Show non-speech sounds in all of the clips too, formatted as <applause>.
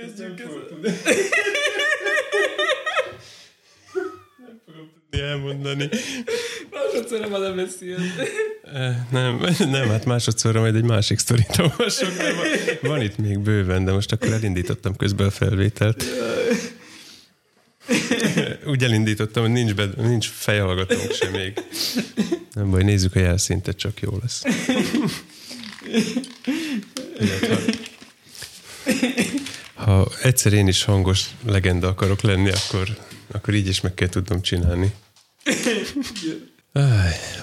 Kezdjük Nem ezzel. fogom tudni. Nem fogom tudni elmondani. Másodszor nem nem beszél. Eh, Nem, nem, hát másodszorra majd egy másik sztorit olvasok, van, van itt még bőven, de most akkor elindítottam közben a felvételt. Úgy elindítottam, hogy nincs, be, nincs fejhallgatónk sem még. Nem baj, nézzük a jelszintet, csak jó lesz. Illetve, egyszer én is hangos legenda akarok lenni, akkor, akkor így is meg kell tudnom csinálni.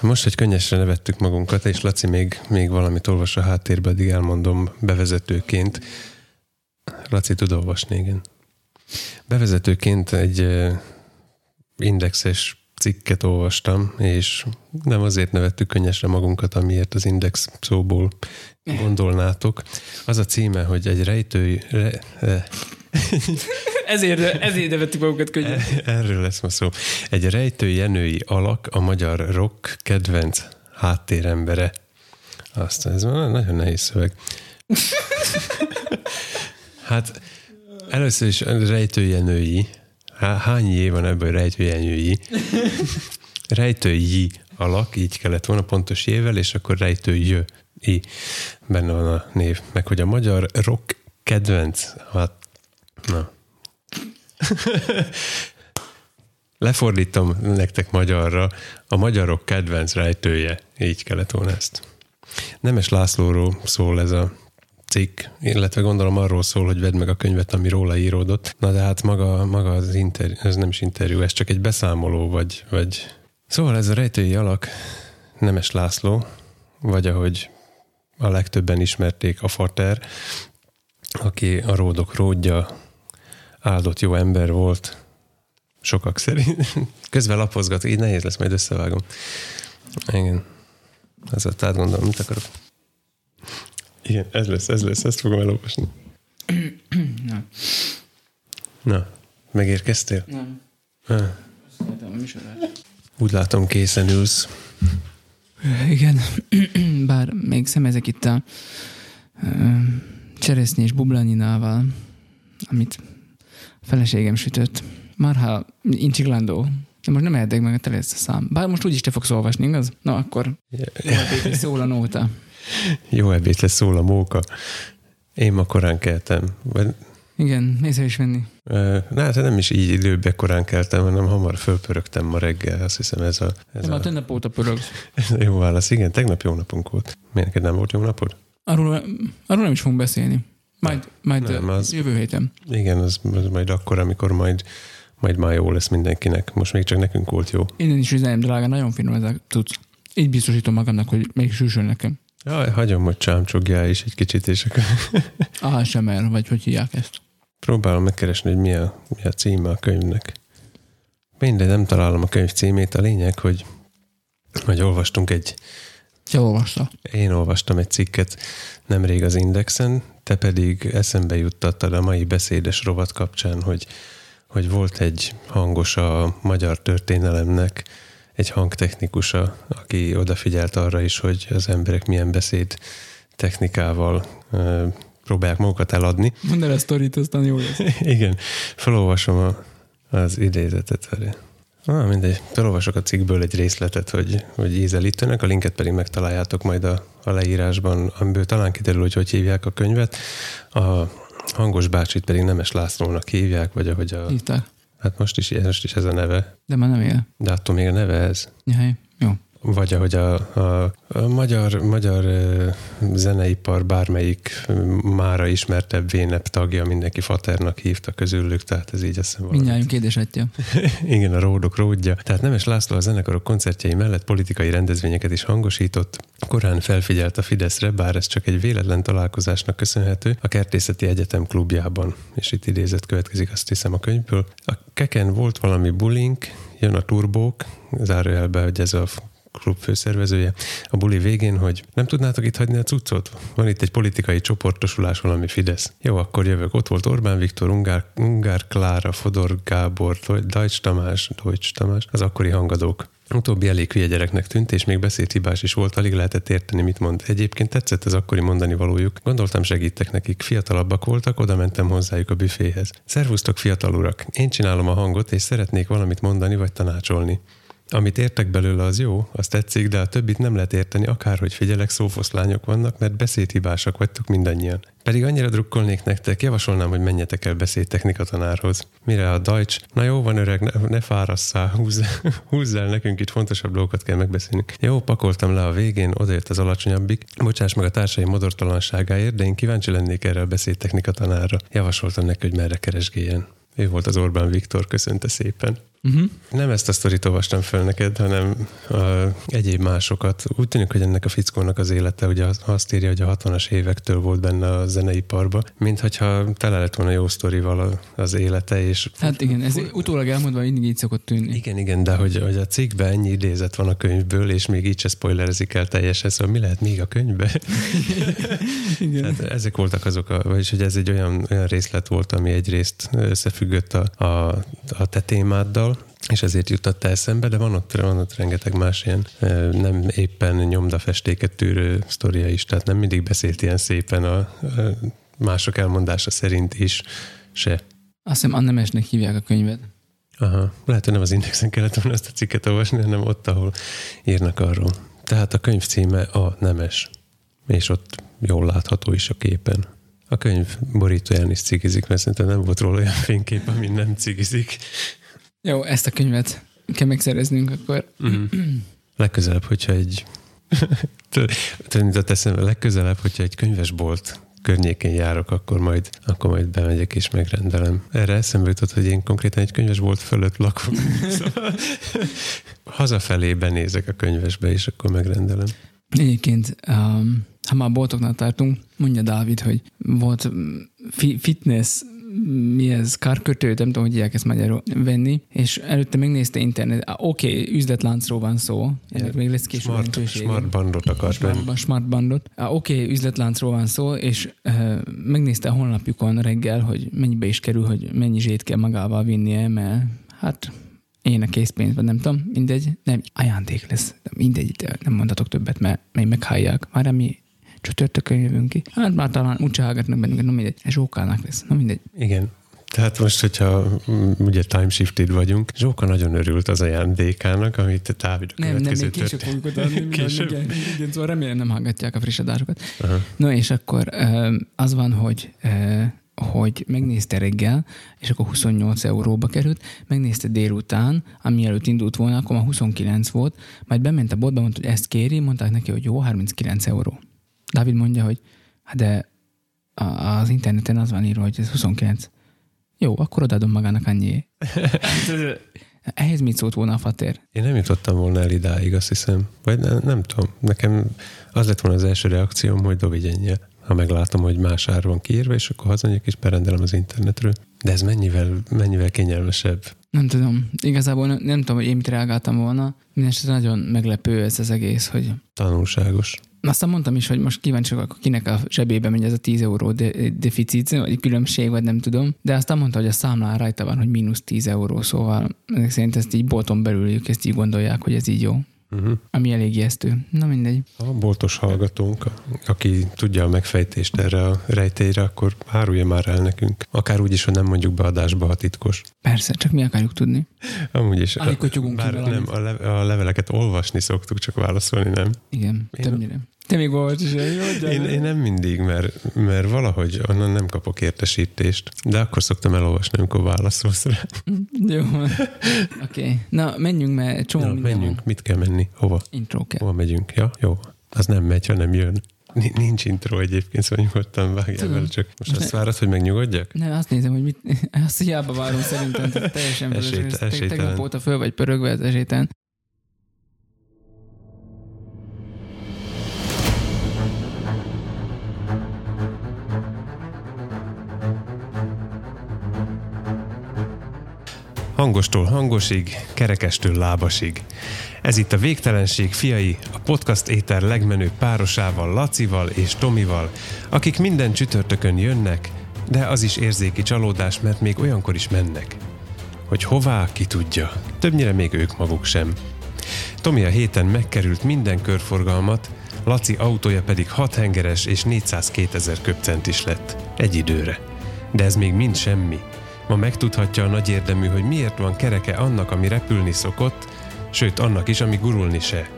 Most, hogy könnyesre nevettük magunkat, és Laci még, még valamit olvas a háttérbe, addig elmondom bevezetőként. Laci tud olvasni, igen. Bevezetőként egy indexes cikket olvastam, és nem azért nevettük könnyesre magunkat, amiért az index szóból gondolnátok. Az a címe, hogy egy rejtői... Re, eh, <laughs> Ezért, ezért nevettük magunkat könnyen. Erről lesz ma szó. Egy rejtő jenői alak, a magyar rock kedvenc háttérembere. Azt ez van, nagyon nehéz szöveg. <laughs> hát először is rejtőjenői. Há, hány év van ebből rejtőjenői? <laughs> Rejtői alak, így kellett volna pontos jével, és akkor rejtőjö i benne van a név. Meg hogy a magyar rock kedvenc, hát na, <laughs> Lefordítom nektek magyarra, a magyarok kedvenc rejtője, így kellett volna ezt. Nemes Lászlóról szól ez a cikk, illetve gondolom arról szól, hogy vedd meg a könyvet, ami róla íródott. Na de hát maga, maga az interjú, ez nem is interjú, ez csak egy beszámoló, vagy, vagy... Szóval ez a rejtői alak Nemes László, vagy ahogy a legtöbben ismerték a Fater, aki a ródok ródja, áldott jó ember volt, sokak szerint. <laughs> Közben lapozgat, így nehéz lesz, majd összevágom. Igen. Tehát gondolom, mit akarok. Igen, ez lesz, ez lesz, ezt fogom elolvasni. <clears throat> Na. Na, megérkeztél? Nem. Szeretem a műsorát. úgy látom, készen ülsz. Igen, <clears throat> bár még szemezek itt a cseresznyi és bublaninával, amit a feleségem sütött. Marha incsiklandó. De most nem ehetek meg, tele lesz a szám. Bár most úgyis te fogsz olvasni, igaz? Na akkor majd szól a nóta. Jó ebéd lesz, szól a móka. Én ma korán keltem. Igen, észre is venni. na, hát nem is így időbe korán keltem, hanem hamar fölpörögtem ma reggel. Azt hiszem ez a, ez De a, már tegnap óta pörögsz. ez a jó válasz. Igen, tegnap jó napunk volt. Miért neked nem volt jó napod? Arról, arról nem is fogunk beszélni. Majd, majd Nem, nem, az- jövő héten. Igen, az, az majd akkor, amikor majd, majd már jó lesz mindenkinek. Most még csak nekünk volt jó. Innen is üzenem, drága, nagyon finom ez a tudsz. Így biztosítom magamnak, hogy még sűsül nekem. Jaj, hagyom, hogy csámcsogjál is egy kicsit, és akkor ASMR, vagy hogy hívják ezt. próbálom megkeresni, hogy mi a, mi a címe a könyvnek. Mindegy, nem találom a könyv címét. A lényeg, hogy, hogy olvastunk egy, Te olvasta. én olvastam egy cikket nemrég az Indexen, te pedig eszembe juttattad a mai beszédes rovat kapcsán, hogy, hogy volt egy hangos a magyar történelemnek, egy hangtechnikusa, aki odafigyelt arra is, hogy az emberek milyen beszéd technikával ö, próbálják magukat eladni. Mondd el a sztorit, aztán jó lesz. <laughs> Igen, felolvasom a, az idézetet. várj. Ah, mindegy, felolvasok a cikkből egy részletet, hogy, hogy ízelítenek, a linket pedig megtaláljátok majd a, a leírásban, amiből talán kiderül, hogy hogy hívják a könyvet. A hangos bácsit pedig Nemes Lászlónak hívják, vagy ahogy a... Hívták. Hát most is, most is ez a neve, De már nem él. de attól még a neve ez. Jaj. Vagy ahogy a, a, a magyar, magyar zeneipar bármelyik mára ismertebb, vénebb tagja mindenki Faternak hívta közülük, tehát ez így azt hiszem valami. Mindjárt édesatja. <laughs> Igen, a Ródok Ródja. Tehát Nemes László a zenekarok koncertjei mellett politikai rendezvényeket is hangosított. Korán felfigyelt a Fideszre, bár ez csak egy véletlen találkozásnak köszönhető a Kertészeti Egyetem klubjában. És itt idézet következik, azt hiszem a könyvből. A Keken volt valami bullying, jön a turbók, zárójelbe, hogy ez a klub főszervezője, a buli végén, hogy nem tudnátok itt hagyni a cuccot? Van itt egy politikai csoportosulás, valami Fidesz. Jó, akkor jövök. Ott volt Orbán Viktor, Ungár, Ungár Klára, Fodor Gábor, Deutsch Tamás, Deutsch Tamás, az akkori hangadók. Utóbbi elég hülye gyereknek tűnt, és még beszédhibás is volt, alig lehetett érteni, mit mond. Egyébként tetszett az akkori mondani valójuk. Gondoltam segítek nekik. Fiatalabbak voltak, oda mentem hozzájuk a büféhez. Szervusztok, fiatal urak! Én csinálom a hangot, és szeretnék valamit mondani vagy tanácsolni. Amit értek belőle, az jó, azt tetszik, de a többit nem lehet érteni, akárhogy figyelek, szófoszlányok vannak, mert beszédhibásak vagytok mindannyian. Pedig annyira drukkolnék nektek, javasolnám, hogy menjetek el beszédtechnika tanárhoz. Mire a Deutsch, na jó van öreg, ne, ne fárasszál, húzz, <laughs> húzz el, nekünk itt fontosabb dolgokat kell megbeszélni. Jó, pakoltam le a végén, odaért az alacsonyabbik, bocsáss meg a társai modortalanságáért, de én kíváncsi lennék erre a beszédtechnika tanárra. Javasoltam neki, hogy merre keresgéljen. Ő volt az Orbán Viktor, köszönte szépen. Uh-huh. Nem ezt a sztorit olvastam fel neked, hanem a, egyéb másokat. Úgy tűnik, hogy ennek a fickónak az élete ugye azt írja, hogy a 60-as évektől volt benne a zeneiparba, mint hogyha tele lett volna jó sztorival az élete. És hát igen, ez utólag elmondva mindig így szokott tűnni. Igen, igen, de hogy, hogy a cikkben ennyi idézet van a könyvből, és még így se spoilerezik el teljesen, szóval mi lehet még a könyvben? <laughs> igen. Tehát ezek voltak azok, a, vagyis hogy ez egy olyan, olyan részlet volt, ami egyrészt összefüggött a, a, a te témáddal, és ezért jutott eszembe, de van ott, van ott rengeteg más ilyen nem éppen nyomdafestéket tűrő sztoria is, tehát nem mindig beszélt ilyen szépen a, a mások elmondása szerint is se. Azt hiszem Annemesnek hívják a könyvet. Aha, lehet, hogy nem az Indexen kellett volna ezt a cikket olvasni, hanem ott, ahol írnak arról. Tehát a könyv címe a Nemes, és ott jól látható is a képen. A könyv borítóján is cigizik, mert szerintem nem volt róla olyan fénykép, ami nem cigizik. Jó, ezt a könyvet kell megszereznünk akkor. Mm. legközelebb, hogyha egy <laughs> Tudod, eszembe, legközelebb, hogyha egy könyvesbolt környékén járok, akkor majd, akkor majd bemegyek és megrendelem. Erre eszembe jutott, hogy én konkrétan egy könyvesbolt fölött lakom. <laughs> Szóval <laughs> hazafelé benézek a könyvesbe, és akkor megrendelem. Egyébként, um, ha már boltoknál tartunk, mondja Dávid, hogy volt fi- fitness mi ez, karkötő, nem tudom, hogy hívják ezt magyarul venni, és előtte megnézte internet, oké, okay, üzletláncról van szó, ennek még lesz később smart, smart bandot akart smart, smart bandot. Oké, okay, üzletláncról van szó, és uh, megnézte a honlapjukon reggel, hogy mennyibe is kerül, hogy mennyi zsét kell magával vinnie, mert hát én a készpénzben, nem tudom, mindegy, nem, ajándék lesz, mindegy, nem mondhatok többet, mert még meghallják. Már mi csütörtökön jövünk ki. Hát már talán úgy hallgatnak bennünket, no mindegy, zsókának lesz, no mindegy. Igen. Tehát most, hogyha mm, ugye time shifted vagyunk, Zsóka nagyon örült az ajándékának, amit te a Nem, nem, <laughs> még később fogjuk odaadni. később? Igen, igen, szóval remélem nem hallgatják a friss adásokat. Aha. No és akkor az van, hogy hogy megnézte reggel, és akkor 28 euróba került, megnézte délután, ami előtt indult volna, akkor már 29 volt, majd bement a boltba, mondta, hogy ezt kéri, mondták neki, hogy jó, 39 euró. Dávid mondja, hogy hát de az interneten az van írva, hogy ez 29. Jó, akkor odaadom magának annyi. <laughs> Ehhez mit szólt volna a fater? Én nem jutottam volna el idáig, azt hiszem. Vagy nem, nem tudom. Nekem az lett volna az első reakcióm, hogy dovidjenje. Ha meglátom, hogy más ár van kiírva, és akkor hazanyek és berendelem az internetről. De ez mennyivel, mennyivel kényelmesebb? Nem tudom. Igazából nem, nem tudom, hogy én mit reagáltam volna. Mindenesetre nagyon meglepő ez az egész, hogy... Tanulságos. Aztán mondtam is, hogy most kíváncsi vagyok, kinek a zsebébe megy ez a 10 euró de- deficit, vagy különbség, vagy nem tudom. De aztán mondta, hogy a számlán rajta van, hogy mínusz 10 euró, szóval ezek szerint ezt így bolton belül ezt így gondolják, hogy ez így jó. Uh-huh. Ami elég ijesztő. Na mindegy. Ha van boltos hallgatónk, aki tudja a megfejtést erre a rejtélyre, akkor árulja már el nekünk. Akár úgy is, hogy nem mondjuk be adásba, ha titkos. Persze, csak mi akarjuk tudni. Amúgy is. Bár nem, a, le- a leveleket olvasni szoktuk, csak válaszolni nem. Igen, Én többnyire. Te még is el, én, én nem mindig, mert, mert valahogy onnan nem kapok értesítést, de akkor szoktam elolvasni, amikor válaszolsz rá. Jó, oké. Okay. Na, menjünk, mert csomó Na, menjünk, van. mit kell menni? Hova? Intro kell. Hova megyünk? Ja, jó. Az nem megy, hanem jön. Nincs intro egyébként, szóval nyugodtan vágjál vele, csak most azt várod, hogy megnyugodjak? Nem, azt nézem, hogy mit, <laughs> azt hiába várom szerintem, tehát teljesen Esélyt, esélytelen. Tegnap óta föl vagy pörögve az esélytelen. Hangostól hangosig, kerekestől lábasig. Ez itt a Végtelenség fiai, a podcast éter legmenőbb párosával, Lacival és Tomival, akik minden csütörtökön jönnek, de az is érzéki csalódás, mert még olyankor is mennek. Hogy hová, ki tudja. Többnyire még ők maguk sem. Tomi a héten megkerült minden körforgalmat, Laci autója pedig 6 hengeres és 402 ezer köpcentis lett. Egy időre. De ez még mind semmi. Ma megtudhatja a nagy érdemű, hogy miért van kereke annak, ami repülni szokott, sőt annak is, ami gurulni se.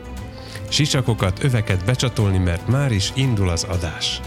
Sisakokat, öveket becsatolni, mert már is indul az adás.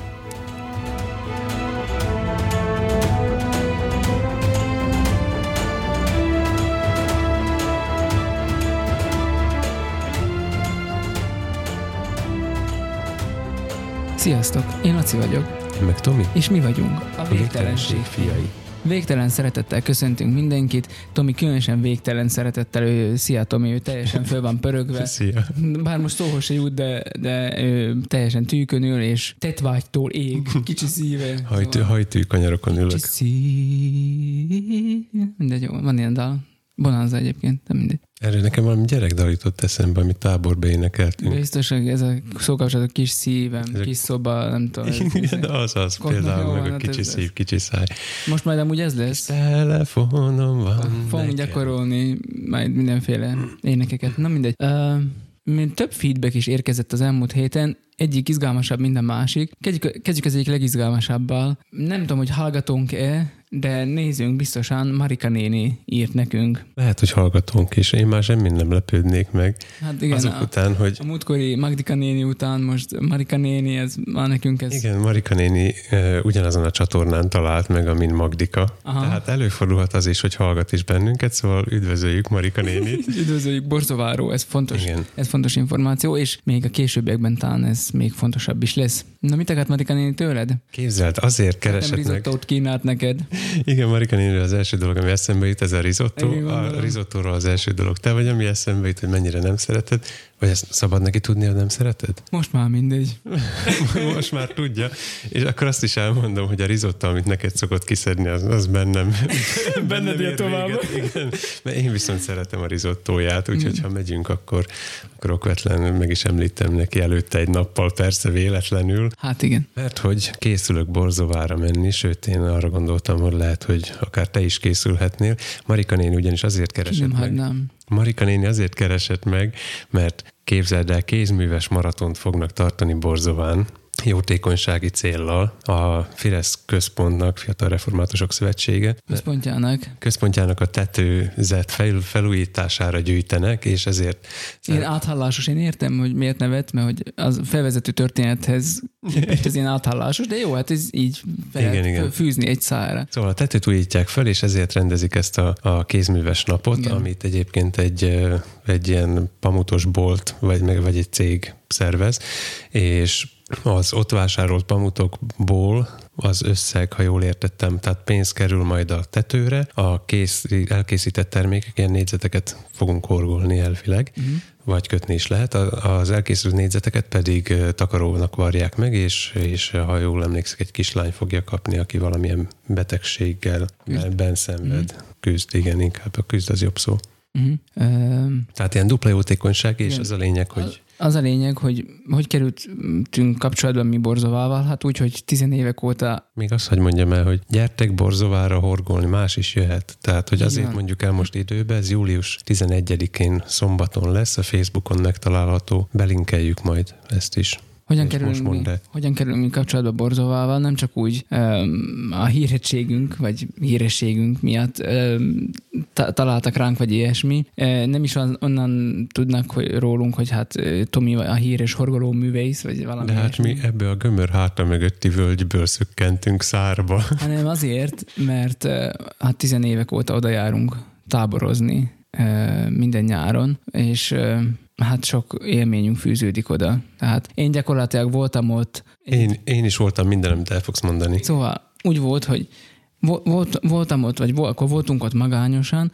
Sziasztok, én Laci vagyok, Meg Tomi? és mi vagyunk a Végtelenség fiai. Végtelen szeretettel köszöntünk mindenkit. Tomi különösen végtelen szeretettel, ő, szia Tomi, ő teljesen föl van pörögve. <laughs> Szia. Bár most szóhoz se jut, de, de ő teljesen tűkönül, és tetvágytól ég, kicsi szíve. Hajtű, hajtű kanyarokon ülök. Kicsi szív... Mindegy, jó, van ilyen dal. Bonanza egyébként, de mindegy. Erről nekem valami gyerekdal jutott eszembe, amit táborba énekeltünk. Biztos, hogy ez a szókapcsolat a kis szívem, Ezek- kis szoba, nem tudom. Igen, az az jó például, meg a hát kicsi szív, kicsi száj. Most majd amúgy ez lesz. Telefonom van Fogunk gyakorolni majd mindenféle énekeket. Na mindegy. Uh, több feedback is érkezett az elmúlt héten, egyik izgalmasabb, mint a másik. Kezdjük, kezdjük az egyik legizgalmasabbal. Nem tudom, hogy hallgatónk-e, de nézzünk biztosan, Marika néni írt nekünk. Lehet, hogy hallgatónk is. Én már semmi nem lepődnék meg. Hát igen, Azok a, után, hogy a múltkori Magdika néni után most Marika néni, ez már nekünk ez... igen, Marika néni uh, ugyanazon a csatornán talált meg, amint Magdika. Aha. Tehát előfordulhat az is, hogy hallgat is bennünket, szóval üdvözöljük Marika nénit. <laughs> Üdvözöljük Borzováró, ez fontos, Igen. ez fontos információ, és még a későbbiekben talán ez még fontosabb is lesz. Na mit akart Marika néni tőled? Képzeld, azért Nem keresett meg. risottót kínált neked. Igen, Marika néniről az első dolog, ami eszembe jut, ez a risotto. A risottóról az első dolog. Te vagy, ami eszembe jut, hogy mennyire nem szereted, vagy ezt szabad neki tudni, hogy nem szereted? Most már mindegy. <laughs> Most már tudja. És akkor azt is elmondom, hogy a risotto, amit neked szokott kiszedni, az, az bennem. <laughs> Benned ér tovább. véget. Igen. Mert én viszont szeretem a risottóját, úgyhogy Mm. ha megyünk, akkor, akkor okvetlenül meg is említem neki előtte egy nappal, persze véletlenül. Hát igen. Mert hogy készülök Borzovára menni, sőt én arra gondoltam, hogy lehet, hogy akár te is készülhetnél. Marika néni ugyanis azért keresett nem meg. hagynám. Marika néni azért keresett meg, mert képzeld el, kézműves maratont fognak tartani Borzován, jótékonysági céllal a Fidesz központnak, Fiatal Reformátusok Szövetsége, Központjának. központjának a tetőzet fel, felújítására gyűjtenek, és ezért Én áthallásos, én értem, hogy miért nevet, mert hogy az felvezető történethez képest ez ilyen áthallásos, de jó, hát ez így fel Igen, igen. fűzni egy szára. Szóval a tetőt újítják fel, és ezért rendezik ezt a, a kézműves napot, Igen. Amit egyébként egy, egy ilyen pamutos bolt, vagy, meg, vagy egy cég szervez, és az ott vásárolt pamutokból az összeg, ha jól értettem, tehát pénz kerül majd a tetőre, a kész, elkészített termékek, ilyen négyzeteket fogunk horgolni elvileg, Uh-huh. vagy kötni is lehet. Az elkészült négyzeteket pedig takarónak varják meg, és, és ha jól emlékszek, egy kislány fogja kapni, aki valamilyen betegséggel Küzd. ben szenved. Küzd, igen, inkább a küzd az jobb szó. Uh-huh. Um, Tehát ilyen dupla jótékonyság, és Igen. az a lényeg, hogy az a lényeg, hogy hogy kerültünk kapcsolatban mi Borzovával, hát úgy, hogy tizen évek óta még azt, hogy mondjam el, hogy gyertek Borzovára horgolni, más is jöhet. Tehát, hogy azért van. mondjuk el most időben, ez július 11-én szombaton lesz, a Facebookon megtalálható, belinkeljük majd ezt is. Hogyan És kerülünk, most mi, mondd el. hogyan kerülünk mi kapcsolatba Borzovával, nem csak úgy um, a hírhetségünk, vagy hírességünk miatt um, ta- találtak ránk, vagy ilyesmi. Uh, nem is on, onnan tudnak hogy rólunk, hogy hát Tomi a híres horgoló művész, vagy valami De hát ilyesmi. mi ebből a gömör háta mögötti völgyből szökkentünk szárba. <laughs> hanem azért, mert hát tizen évek óta oda járunk táborozni minden nyáron, és hát sok élményünk fűződik oda. Tehát én gyakorlatilag voltam ott, Én, én is voltam minden, amit el fogsz mondani. Szóval úgy volt, hogy vo- volt, voltam ott, vagy akkor voltunk ott magányosan,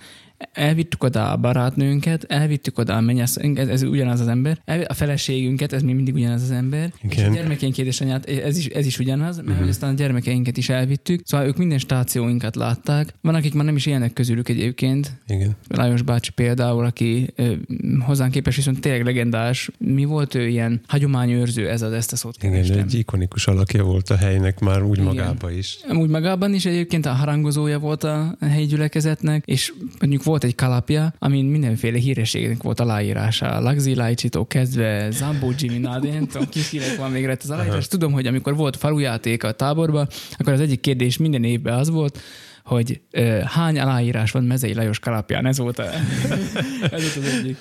elvittük oda a barátnőnket, elvittük oda a mennyasszony, ez, ez ugyanaz az ember, el, a feleségünket, ez még mindig ugyanaz az ember, és Igen. a gyermekeink édesanyját, ez is, ez is ugyanaz, mert uh-huh. aztán a gyermekeinket is elvittük, szóval ők minden stációinkat látták. Van, akik már nem is ilyenek közülük egyébként, Igen. Lajos bácsi például, aki ö, hozzánk képest viszont tényleg legendás. Mi volt ő ilyen hagyományőrző, ez az, ezt a szót Igen, kerestem. egy ikonikus alakja volt a helynek már úgy Igen. magába is. Amúgy magában is egyébként a harangozója volt a helyi gyülekezetnek, és mondjuk volt egy kalapja, amin mindenféle hírességnek volt aláírása. Lagzi Lajcsitó kezdve, Zambó Jimmy Nadi, nem tudom, ki van még az aláírás. Tudom, hogy amikor volt falujáték a táborba, akkor az egyik kérdés minden évben az volt, hogy uh, hány aláírás van Mezei Lajos kalapján. Ez volt, a, <laughs> ez volt az egyik.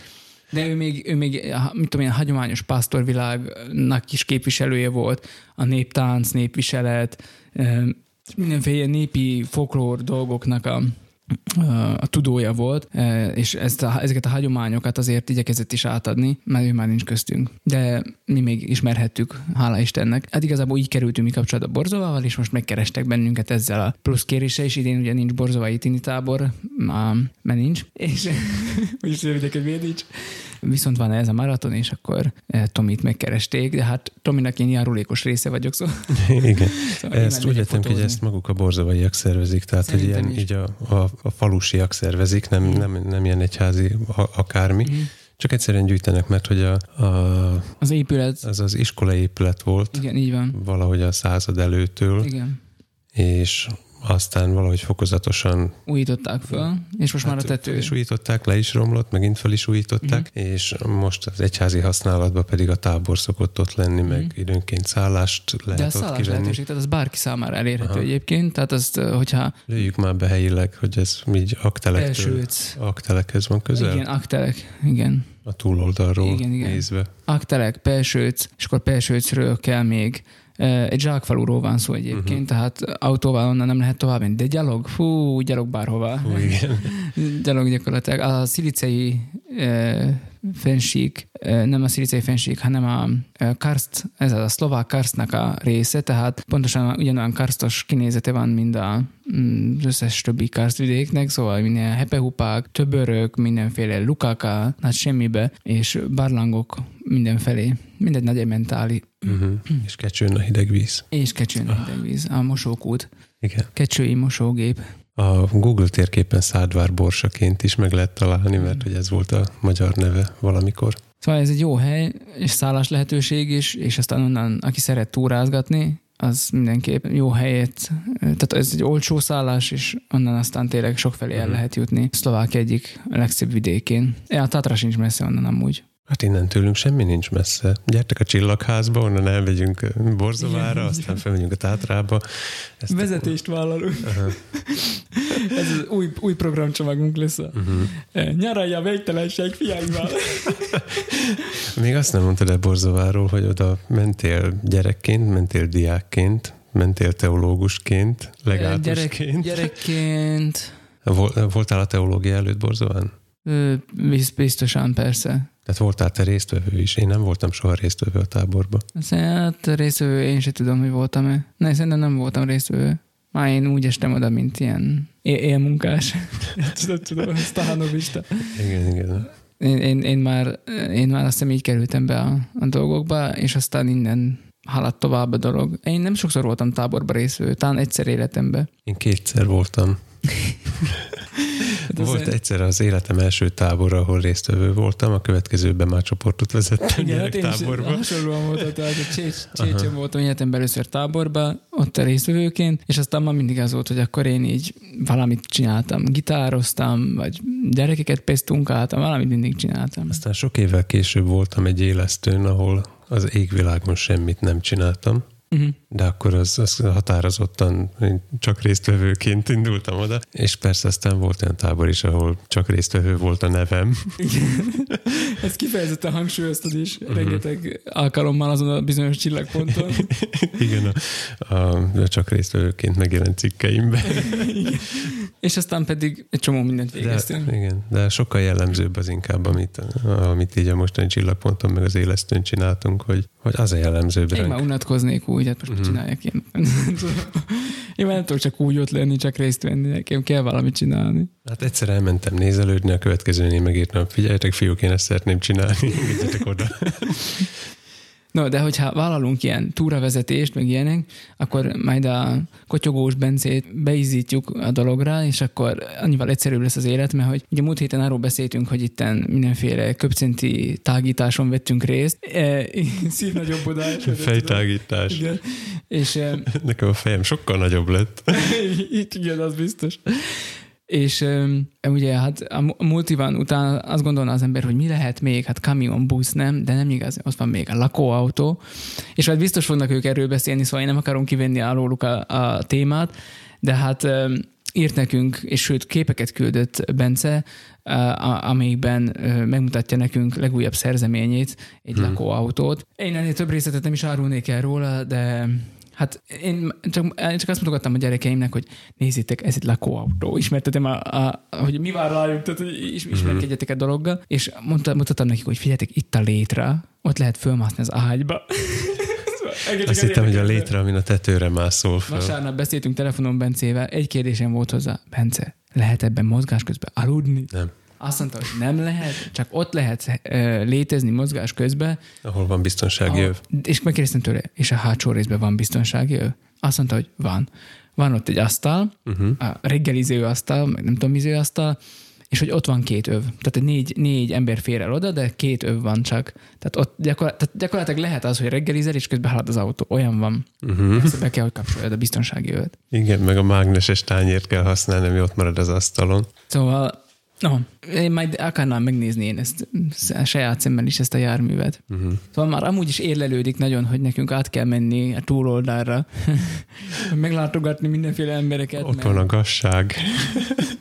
De ő még, ő még mit tudom én, hagyományos pásztorvilágnak is képviselője volt, a néptánc, népviselet, mindenféle népi folklór dolgoknak a, a tudója volt, és ezt a, ezeket a hagyományokat azért igyekezett is átadni, mert ő már nincs köztünk. De mi még ismerhettük, hála Istennek. Hát igazából így kerültünk mi kapcsolatba Borzovával, és most megkerestek bennünket ezzel a plusz kérése, és idén ugye nincs Borzovai tini tábor, mert nincs, és úgyis hogy miért nincs. Viszont van ez a maraton, és akkor Tomit megkeresték, de hát Tominak én járulékos része vagyok, szóval... <laughs> Igen. Szóval ezt úgy vettem hogy ezt maguk a borzovaiak szervezik, tehát Szerintem hogy ilyen, így a, a, a falusiak szervezik, nem, mm. nem, nem ilyen egyházi akármi. Mm. Csak egyszerűen gyűjtenek, mert hogy a, a az épület az az iskolai épület volt. Igen, így van. Valahogy a század előttől. Igen. És aztán valahogy fokozatosan újították föl, és most hát már a hát, tető. És újították, le is romlott, megint fel is újították, uh-huh. és most az egyházi használatban pedig a tábor szokott ott lenni, uh-huh. meg időnként szállást lehet De a szállás kivenni. lehetőség, tehát az bárki számára elérhető Aha. egyébként, tehát azt, hogyha... Lőjük már be helyileg, hogy ez így aktelektől, aktelekhez van közel. Igen, aktelek, igen. A túloldalról igen, igen. nézve. Aktelek, Pelsőc, és akkor Pelsőcről kell még egy zsákfaluról van szó egyébként, uh-huh. tehát autóval onnan nem lehet tovább menni, de gyalog, fú, gyalog bárhova. Fú, igen. <laughs> gyalog gyakorlatilag. A szilicei e, fensík, e, nem a szilicei fensík, hanem a karst, ez a szlovák karstnak a része, tehát pontosan ugyanolyan karstos kinézete van, mint a, mm, az összes többi karstvidéknek, szóval minden hepehupák, töbörök, mindenféle lukáka, hát semmibe, és barlangok mindenfelé, mindegy nagy ementáli. Uh-huh. És kecsőn a hideg víz. És kecsőn a hideg víz, a mosókút. Igen. Kecsői mosógép. A Google térképen Szádvár borsaként is meg lehet találni, mert hogy ez volt a magyar neve valamikor. Szóval ez egy jó hely, és szállás lehetőség is, és aztán onnan, aki szeret túrázgatni, az mindenképp jó helyet, tehát ez egy olcsó szállás, és onnan aztán tényleg sokfelé el mhm. lehet jutni. Szlovák egyik legszebb vidékén. Ja, a Tatra sincs messze onnan amúgy. Hát innen tőlünk semmi nincs messze. Gyertek a csillagházba, onnan elmegyünk Borzovára, Igen, aztán felmegyünk a Tátrába. Ezt Vezetést a... vállalunk. Uh-huh. <laughs> Ez az új, új programcsomagunk lesz. Uh-huh. Nyaralja a végtelenség fiaival. <laughs> Még azt nem mondtad el Borzováról, hogy oda mentél gyerekként, mentél diákként, mentél teológusként, legátusként. Gyerek, gyerekként. Voltál a teológia előtt Borzován? Biztosan, persze. Tehát voltál te résztvevő is? Én nem voltam soha résztvevő a táborban. Hát résztvevő, én sem tudom, hogy voltam-e. Ne, szerintem nem voltam résztvevő. Már én úgy estem oda, mint ilyen élmunkás. <laughs> tudom, tudom, sztánovista. Igen, igen. Én, én, én, már, én már azt hiszem így kerültem be a, a dolgokba, és aztán innen haladt tovább a dolog. Én nem sokszor voltam táborba részvő, talán egyszer életemben. Én kétszer voltam. <laughs> Hát Volt egyszer az életem első tábor, ahol résztvevő voltam, a következőben már csoportot vezettem Igen, hát táborba. hasonlóan volt, tehát Csécsén voltam életemben először táborba, ott a résztvevőként, és aztán már mindig az volt, hogy akkor én így valamit csináltam, gitároztam, vagy gyerekeket pesztunkáltam, valamit mindig csináltam. Aztán sok évvel később voltam egy élesztőn, ahol az égvilágon semmit nem csináltam, Uh-huh. De akkor az, az határozottan én csak résztvevőként indultam oda, és persze aztán volt olyan tábor is, ahol csak résztvevő volt a nevem. Igen. Ezt kifejezetten hangsúlyoztad is uh-huh. rengeteg alkalommal azon a bizonyos csillagponton. Igen, a, a, csak résztvevőként megjelent cikkeimben. Igen. És aztán pedig egy csomó mindent végeztünk. De, igen, de sokkal jellemzőbb az inkább, amit, amit így a mostani csillagponton meg az élesztőn csináltunk, hogy, hogy az a jellemzőbb. Én már unatkoznék úgy, hát most uh-huh. csinálják én. <laughs> én már nem tudok csak úgy ott lenni, csak részt venni, nekem kell valamit csinálni. Hát egyszer elmentem nézelődni, a következőnél megírtam, figyeljetek fiúk, én ezt szeretném csinálni, <laughs> oda. No, de hogyha vállalunk ilyen túravezetést, meg ilyenek, akkor majd a kotyogós bencét beizítjuk a dologra, és akkor annyival egyszerűbb lesz az élet, mert hogy ugye múlt héten arról beszéltünk, hogy itten mindenféle köpcenti tágításon vettünk részt. E, <laughs> szívnagyobbodás. <laughs> Fejtágítás. Igen. És, Nekem a fejem sokkal nagyobb lett. <laughs> Itt igen, az biztos. És um, ugye hát a multivan után azt gondolna az ember, hogy mi lehet még, hát kamion, busz, nem, de nem igaz, ott van még a lakóautó, és hát biztos fognak ők erről beszélni, szóval én nem akarom kivenni alóluk a, a témát, de hát um, írt nekünk, és sőt képeket küldött Bence, amelyikben megmutatja nekünk legújabb szerzeményét, egy hmm. lakóautót. Én ennél több részletet nem is árulnék el róla, de Hát én csak, én csak azt mutogattam a gyerekeimnek, hogy nézzétek, ez egy lakóautó. Ismertetem, a, a, hogy mi vár rájuk, tehát hogy ismerkedjetek a dologgal. És mondta, mutattam nekik, hogy figyeljetek, itt a létre, ott lehet fölmászni az ágyba. <laughs> Engedjük Azt hittem, hogy a létre, amin a tetőre mászol fel. Vasárnap beszéltünk telefonon Bencével, egy kérdésem volt hozzá. Bence, lehet ebben mozgás közben aludni? Nem. Azt mondta, hogy nem lehet, csak ott lehet létezni mozgás közben. Ahol van biztonsági öv. És megkérdeztem tőle, és a hátsó részben van biztonsági öv? Azt mondta, hogy van. Van ott egy asztal, uh-huh. a reggeliző asztal, meg nem tudom, miző asztal, és hogy ott van két öv. Tehát négy, négy ember fér el oda, de két öv van csak. Tehát ott gyakor- tehát gyakorlatilag lehet az, hogy reggelizel, és közben halad az autó. Olyan van. Uh-huh. Ezt be kell, hogy kapcsoljad a biztonsági övet. Igen, meg a mágneses tányért kell használni, ami ott marad az asztalon. Szóval No, én majd akarnám megnézni én ezt a saját szemmel is ezt a járművet. Uh-huh. Szóval már amúgy is érlelődik nagyon, hogy nekünk át kell menni a túloldalra, <laughs> meglátogatni mindenféle embereket. Ott mert... van a gasság.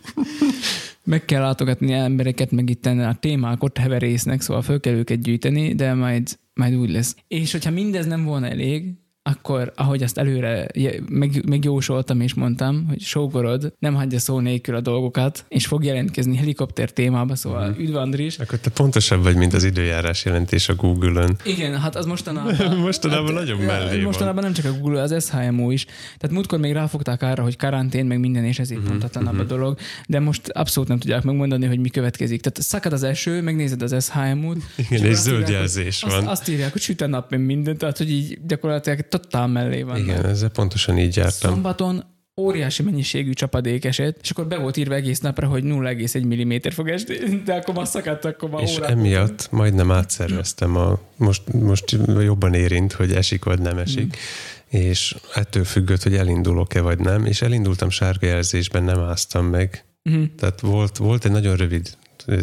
<laughs> meg kell látogatni embereket, meg itt a témák ott heverésznek, szóval föl kell őket gyűjteni, de majd, majd úgy lesz. És hogyha mindez nem volna elég, akkor, ahogy azt előre meg, megjósoltam és mondtam, hogy sógorod nem hagyja szó nélkül a dolgokat, és fog jelentkezni helikopter témába, szóval uh-huh. üdv Andris. Akkor te pontosabb vagy, mint az időjárás jelentés a Google-ön. Igen, hát az mostanában... <laughs> mostanában hát, nagyon mellé Mostanában van. nem csak a Google, az SHMO is. Tehát múltkor még ráfogták arra, hogy karantén, meg minden, és ezért uh-huh. pontatlanabb uh-huh. a dolog, de most abszolút nem tudják megmondani, hogy mi következik. Tehát szakad az eső, megnézed az SHMO-t. Igen, és, és zöld jelzés van. Azt, azt írják, hogy süt a nap, minden, tehát hogy így gyakorlatilag totál mellé van. Igen, ezzel pontosan így jártam. Szombaton óriási mennyiségű csapadék esett, és akkor be volt írva egész napra, hogy 0,1 mm fog esni, de akkor már szakadt, akkor már És emiatt majdnem átszerveztem a, most, most jobban érint, hogy esik vagy nem esik, mm. és ettől függött, hogy elindulok-e vagy nem, és elindultam sárga jelzésben, nem áztam meg. Mm. Tehát volt, volt egy nagyon rövid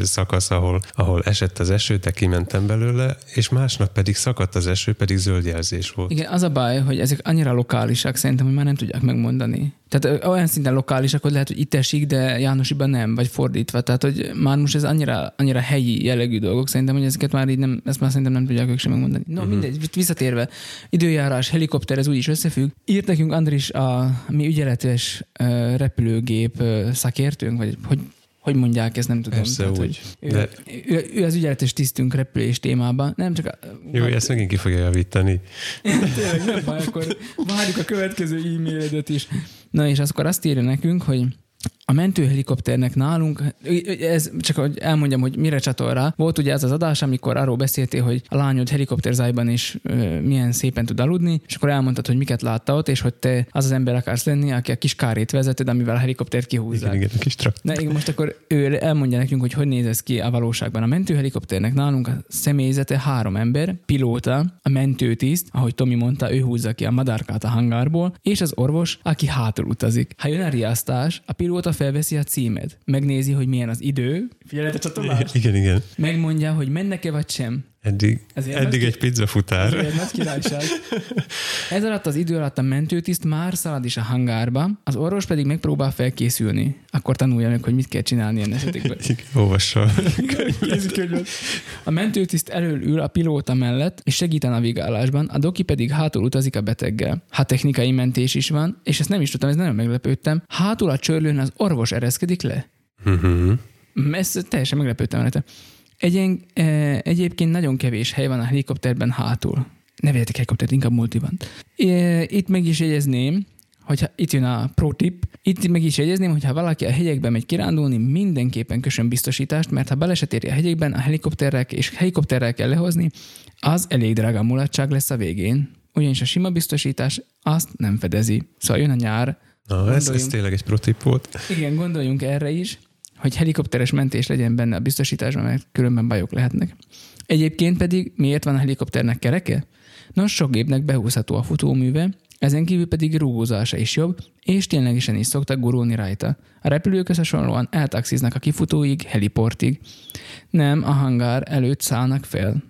szakasz, ahol, ahol esett az eső, te kimentem belőle, és másnap pedig szakadt az eső, pedig zöld jelzés volt. Igen, az a baj, hogy ezek annyira lokálisak, szerintem, hogy már nem tudják megmondani. Tehát olyan szinten lokálisak, hogy lehet, hogy itt esik, de Jánosiban nem, vagy fordítva. Tehát, hogy már most ez annyira, annyira helyi jellegű dolgok, szerintem, hogy ezeket már így nem, ezt már szerintem nem tudják ők sem megmondani. No, uh-huh. mindegy, visszatérve, időjárás, helikopter, ez úgyis összefügg. Írt nekünk Andris a mi ügyeletes repülőgép szakértőnk, vagy hogy hogy mondják, ezt nem tudom. Persze Tehát, úgy. Ő, de... ő, ő, az ügyeletes tisztünk repülés témában. Nem csak a, Jó, ezt megint ki fogja javítani. <laughs> Tényleg, nem baj, akkor várjuk a következő e-mailedet is. Na és akkor azt írja nekünk, hogy a mentőhelikopternek nálunk, ez csak hogy elmondjam, hogy mire csatol rá. Volt ugye ez az adás, amikor arról beszéltél, hogy a lányod helikopterzájban is ö, milyen szépen tud aludni, és akkor elmondtad, hogy miket látta ott, és hogy te az az ember akarsz lenni, aki a kis kárét vezeted, amivel a helikoptert kihúzza. Igen, igen, a kis trak. Na, igen, most akkor ő elmondja nekünk, hogy hogy néz ez ki a valóságban. A mentőhelikopternek nálunk a személyzete három ember, pilóta, a mentőtiszt, ahogy Tomi mondta, ő húzza ki a madárkát a hangárból, és az orvos, aki hátul utazik. Ha jön a riasztás, a pilóta felveszi a címed, megnézi, hogy milyen az idő, figyelj, a csatolást. Igen, igen. Megmondja, hogy mennek-e vagy sem. Eddig, eddig egy pizzafutár. Ez egy nagy királyság. <laughs> Ez alatt az idő alatt a mentőtiszt már szalad is a hangárba, az orvos pedig megpróbál felkészülni. Akkor tanulja meg, hogy mit kell csinálni ilyen esetekben. <laughs> Olvassa. a mentőtiszt elől ül a pilóta mellett, és segít a navigálásban, a doki pedig hátul utazik a beteggel. Ha technikai mentés is van, és ezt nem is tudtam, ez nagyon meglepődtem, hátul a csörlőn az orvos ereszkedik le. Uh-huh. Ez teljesen meglepődtem rajta. Egyen, e, egyébként nagyon kevés hely van a helikopterben hátul. Ne vegyetek helikoptert, inkább multivan. E, itt meg is jegyezném, hogyha itt jön a pro tip, itt meg is jegyezném, hogy ha valaki a hegyekbe megy kirándulni, mindenképpen kösön biztosítást, mert ha baleset éri a hegyekben, a helikopterrel és helikopterrel kell lehozni, az elég drága mulatság lesz a végén. Ugyanis a sima biztosítás azt nem fedezi. Szóval jön a nyár. Na, ez, ez tényleg egy pro tip volt. Igen, gondoljunk erre is hogy helikopteres mentés legyen benne a biztosításban, mert különben bajok lehetnek. Egyébként pedig miért van a helikopternek kereke? Nos, sok gépnek behúzható a futóműve, Ezen kívül pedig rúgózása is jobb, és ténylegesen is szoktak gurulni rajta. A repülők hasonlóan eltaxiznak a kifutóig, heliportig. Nem, a hangár előtt szállnak fel.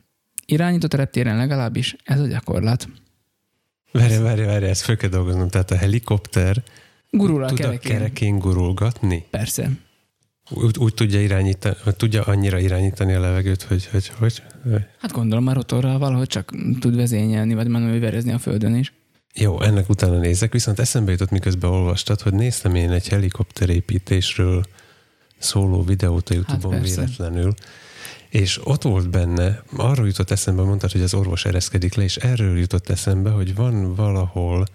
Irányított reptéren legalábbis ez a gyakorlat. Várj, várj, várj, ezt fel kell dolgoznom. Tehát a helikopter Gurul a tud a kerekén. kerekén gurulgatni? Persze. Úgy, úgy tudja irányítani, tudja annyira irányítani a levegőt, hogy hogy, hogy, hogy Hát gondolom már rotorral valahogy csak tud vezényelni, vagy manőverezni a földön is. Jó, ennek utána nézek, viszont eszembe jutott, miközben olvastad, hogy néztem én egy helikopterépítésről szóló videót a Youtube-on persze. véletlenül, és ott volt benne, arról jutott eszembe, mondtad, hogy az orvos ereszkedik le, és erről jutott eszembe, hogy van valahol,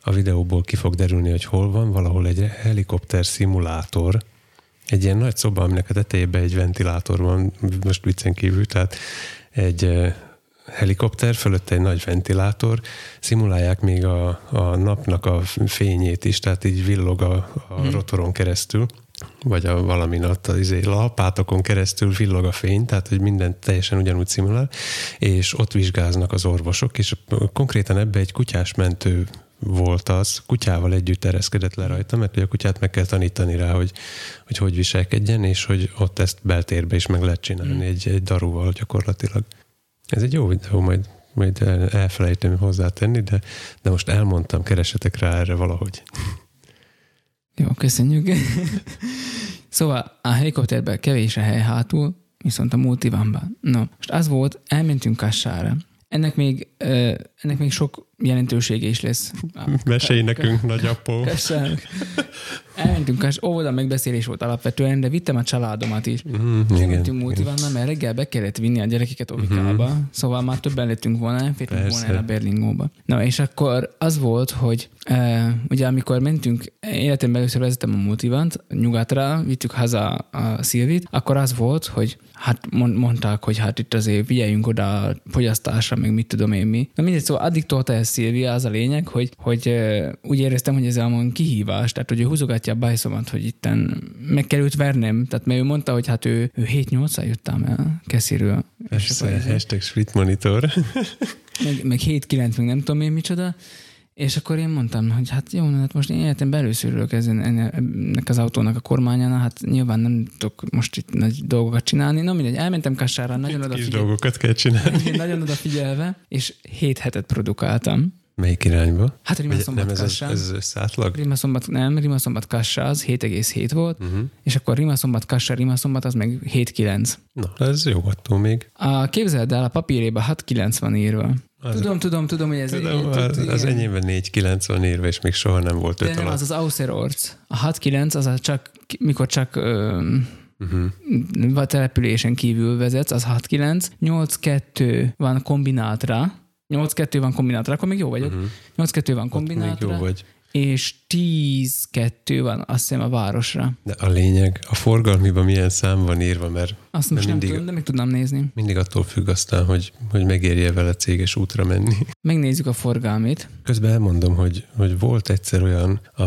a videóból ki fog derülni, hogy hol van, valahol egy helikopter szimulátor, egy ilyen nagy szoba, aminek a tetejében egy ventilátor van, most viccen kívül, tehát egy helikopter, fölötte egy nagy ventilátor, szimulálják még a, a napnak a fényét is, tehát így villog a, a Mhm. rotoron keresztül, vagy a valamin ott az izé, lapátokon keresztül villog a fény, tehát hogy mindent teljesen ugyanúgy szimulál, és ott vizsgáznak az orvosok, és konkrétan ebbe egy kutyás mentő volt az, kutyával együtt ereszkedett le rajta, mert a kutyát meg kell tanítani rá, hogy hogy, hogy viselkedjen, és hogy ott ezt beltérbe is meg lehet csinálni Mm. egy, egy daruval gyakorlatilag. Ez egy jó videó, majd, majd el- elfelejtem hozzátenni, de, de most elmondtam, keresetek rá erre valahogy. <laughs> Jó, köszönjük. <laughs> szóval a helikopterben kevés a hely hátul, viszont a multivanban. No, most az volt, elmentünk Kassára. Ennek még, ennek még sok jelentősége is lesz. Mesélj nekünk, nagyapó. Kassának. Elmentünk Kass, óvoda megbeszélés volt alapvetően, de vittem a családomat is. Mm, Igen, igen. Mentünk multivannal, mert reggel be kellett vinni a gyerekeket ovikába, uh-huh. szóval már többen lettünk volna, nem fértünk volna el a Berlingóba. Na, és akkor az volt, hogy uh, ugye amikor mentünk, életemben először vezettem a multivant, nyugatra, vittük haza a Szilvit, akkor az volt, hogy hát mond- mondták, hogy hát itt azért figyeljünk oda a fogyasztásra, meg mit tudom én mi. Na mindegy, szóval addig tolta el Szilvia, az a lényeg, hogy, hogy úgy éreztem, hogy ez a kihívás, tehát hogy ő húzogatja a bajszomat, hogy itten meg kell őt vernem, tehát mert ő mondta, hogy hát ő, ő 7-8-al jöttem el Kesziről. Persze, hashtag split monitor. meg, meg 7-9, meg nem tudom én micsoda. És akkor én mondtam, hogy hát jó, hát most én ülök ezen, ennek az autónak a kormányánál, hát nyilván nem tudok most itt nagy dolgokat csinálni. Na mindegy, elmentem Kassára, nagyon Kis odafigyel, dolgokat kell csinálni. <laughs> nagyon odafigyelve, és 7 hetet produkáltam. Melyik irányba? Hát Rima Szombat nem ez, az, ez az összeátlag? Rima Szombat, nem, Rima Szombat Kassa az 7,7 volt, Uh-huh. és akkor Rima Szombat Kassa, Rima Szombat az meg 7,9. Na, ez jó attól még. A, képzeld el, a papíréba 6,9 van írva. Az- tudom, tudom, tudom, hogy ez... Tudom, tud- az, az enyémben 490 írva, és még soha nem volt De öt nem, az az Auserorc. A 6-9 az a csak, mikor csak ö, Uh-huh. a településen kívül vezetsz, az 6-9. 8-2 van kombinátra. 8-2 van kombinátra, akkor még jó vagyok. Uh-huh. 8-2 van Ott még jó kombinátra, vagy. és 10-2 van azt hiszem a városra. De a lényeg, a forgalmiban milyen szám van írva, mert Azt most De nem mindig- tudom, de meg tudnam nézni. mindig attól függ aztán, hogy, hogy megérje vele céges útra menni. Megnézzük a forgalmit. Közben elmondom, hogy, hogy volt egyszer olyan a,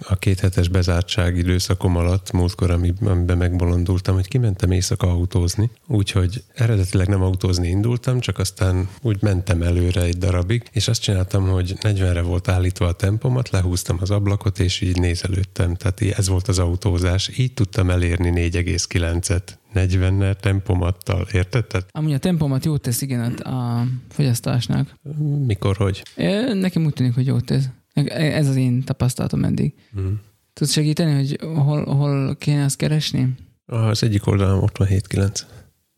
a két hetes bezártság időszakom alatt, múltkor, ami- amiben megbolondultam, hogy kimentem éjszaka autózni, úgyhogy eredetileg nem autózni indultam, csak aztán úgy mentem előre egy darabig, és azt csináltam, hogy 40-re volt állítva a tempomat, lehúztam az ablakot, és így nézelődtem. Tehát ez volt az autózás. Így tudtam elérni 4,9-et 40-nel tempomattal, érted? Tehát Amúgy a tempomat jót tesz, igen, a, fogyasztásnak. mikor, hogy? Ö, Nekem úgy tűnik, hogy jót tesz. Ez az én tapasztalatom eddig. Mm. Tudsz segíteni, hogy hol, hol kéne azt keresni? Az egyik oldalon ott van 7-9.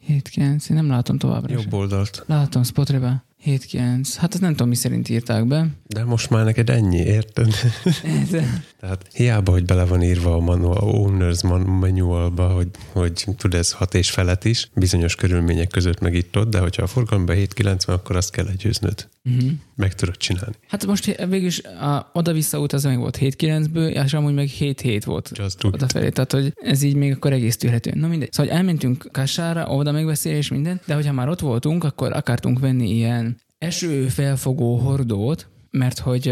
7-9, én nem látom továbbra sem. Jobb oldalt. Látom Spotify. 7-9. Hát azt nem tudom, mi szerint írták be. De most már neked ennyi, érted? <laughs> Tehát hiába, hogy bele van írva a manual, a owner's man- manualba, hogy, hogy tud ez hat és felett is, bizonyos körülmények között meg itt ott, de hogyha a forgalomban 7-9 van, akkor azt kell legyőznöd. uh-huh. Meg tudod csinálni. Hát most végülis a oda-vissza út az meg volt 7-9-ből, és amúgy meg 7-7 volt Just odafelé. Tehát, hogy ez így még akkor egész tűrhető. Na mindegy. Szóval elmentünk Kassára, oda megbeszélés, minden, de hogyha már ott voltunk, akkor akartunk venni ilyen esőfelfogó hordót, mert hogy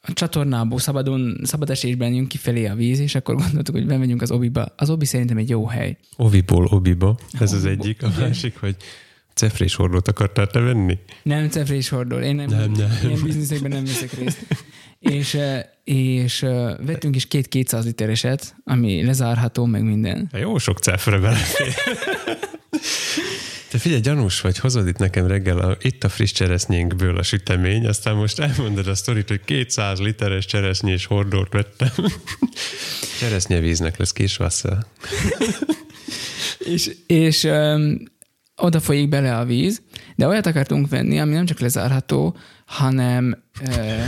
a csatornából szabadon, szabad esésben jön kifelé a víz, és akkor gondoltuk, hogy bemegyünk az obiba. Az obi szerintem egy jó hely. Oviból obiba, ez az Oviból, egyik. A igen. másik, hogy Cefrés hordót akartál te venni? Nem cefrés hordó, én nem, Nem, nem. ilyen bizniszekben nem veszek részt. És, és vettünk is két 200 litereset, ami lezárható, meg minden. Jó sok cefre belefér. Te figyelj, gyanús vagy, hozod itt nekem reggel a, itt a friss cseresznyénkből a sütemény, aztán most elmondod a sztorit, hogy 200 literes cseresznyés hordót vettem. <laughs> Cseresznyevíznek lesz kisvassza. <laughs> És, és um, oda folyik bele a víz, de olyat akartunk venni, ami nem csak lezárható, hanem uh,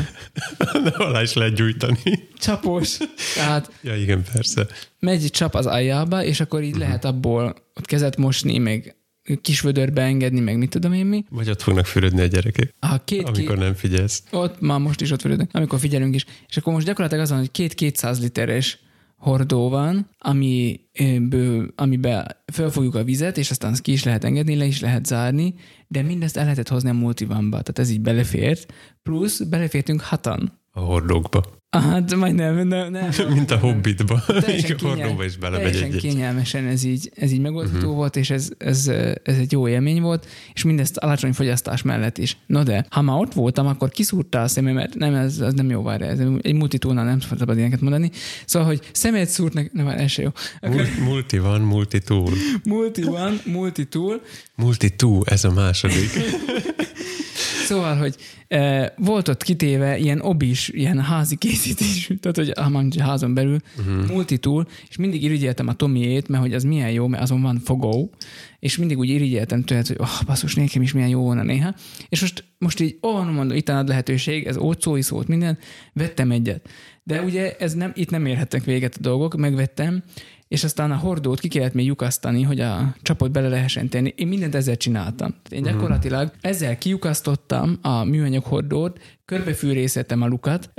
<laughs> De alá is lehet gyújtani. csapos. Tehát Ja, igen, persze. megy egy csap az aljába, és akkor így lehet abból ott kezet mosni, meg kis vödörbe engedni, meg mit tudom én mi. Vagy ott fognak fürödni a gyerekek, Ha két, amikor két, nem figyelsz. ott már most is ott vödörnek, amikor figyelünk is. És akkor most gyakorlatilag az van, hogy két 200 literes hordó van, amiből, amiben felfogjuk a vizet, és aztán azt ki is lehet engedni, le is lehet zárni, de mindezt el lehetett hozni a multivanba, tehát ez így belefért, plusz belefértünk hatan. A hordókba. Hát majdnem, nem, nem. <laughs> Mint a hobbitba. Így a hordóba is belemegy teljesen egy kényelmesen ez így, ez így megoldható uh-huh. volt, és ez, ez, ez, egy jó élmény volt, és mindezt alacsony fogyasztás mellett is. No de, ha már ott voltam, akkor kiszúrta a szememet, nem, ez, ez nem jó, várja, ez egy multitúlnál nem szabad ilyeneket mondani. Szóval, hogy szemet szúrt nekem, nem, ez se jó. Mul- multi van, multi túl. Multi van, multi túl. Multi túl, ez a második. <laughs> Szóval, hogy e, volt ott kitéve ilyen obis, ilyen házi készítés, tehát, hogy mondjuk házon belül, uh-huh. multitool, és mindig irigyeltem a Tomiét, mert hogy az milyen jó, mert azon van fogó, és mindig úgy irigyeltem tőle, hogy oh, basszus, nekem is milyen jó volna néha. És most, most így, ó, oh, mondom, itt ad lehetőség, ez ócó is volt minden, vettem egyet. De ugye ez nem, itt nem érhettek véget a dolgok, megvettem, és aztán a hordót ki kellett még lyukasztani, hogy a csapot bele lehessen tenni. Én mindent ezzel csináltam. Én gyakorlatilag ezzel kiukasztottam a műanyag hordót, körbefűrészeltem a lukat,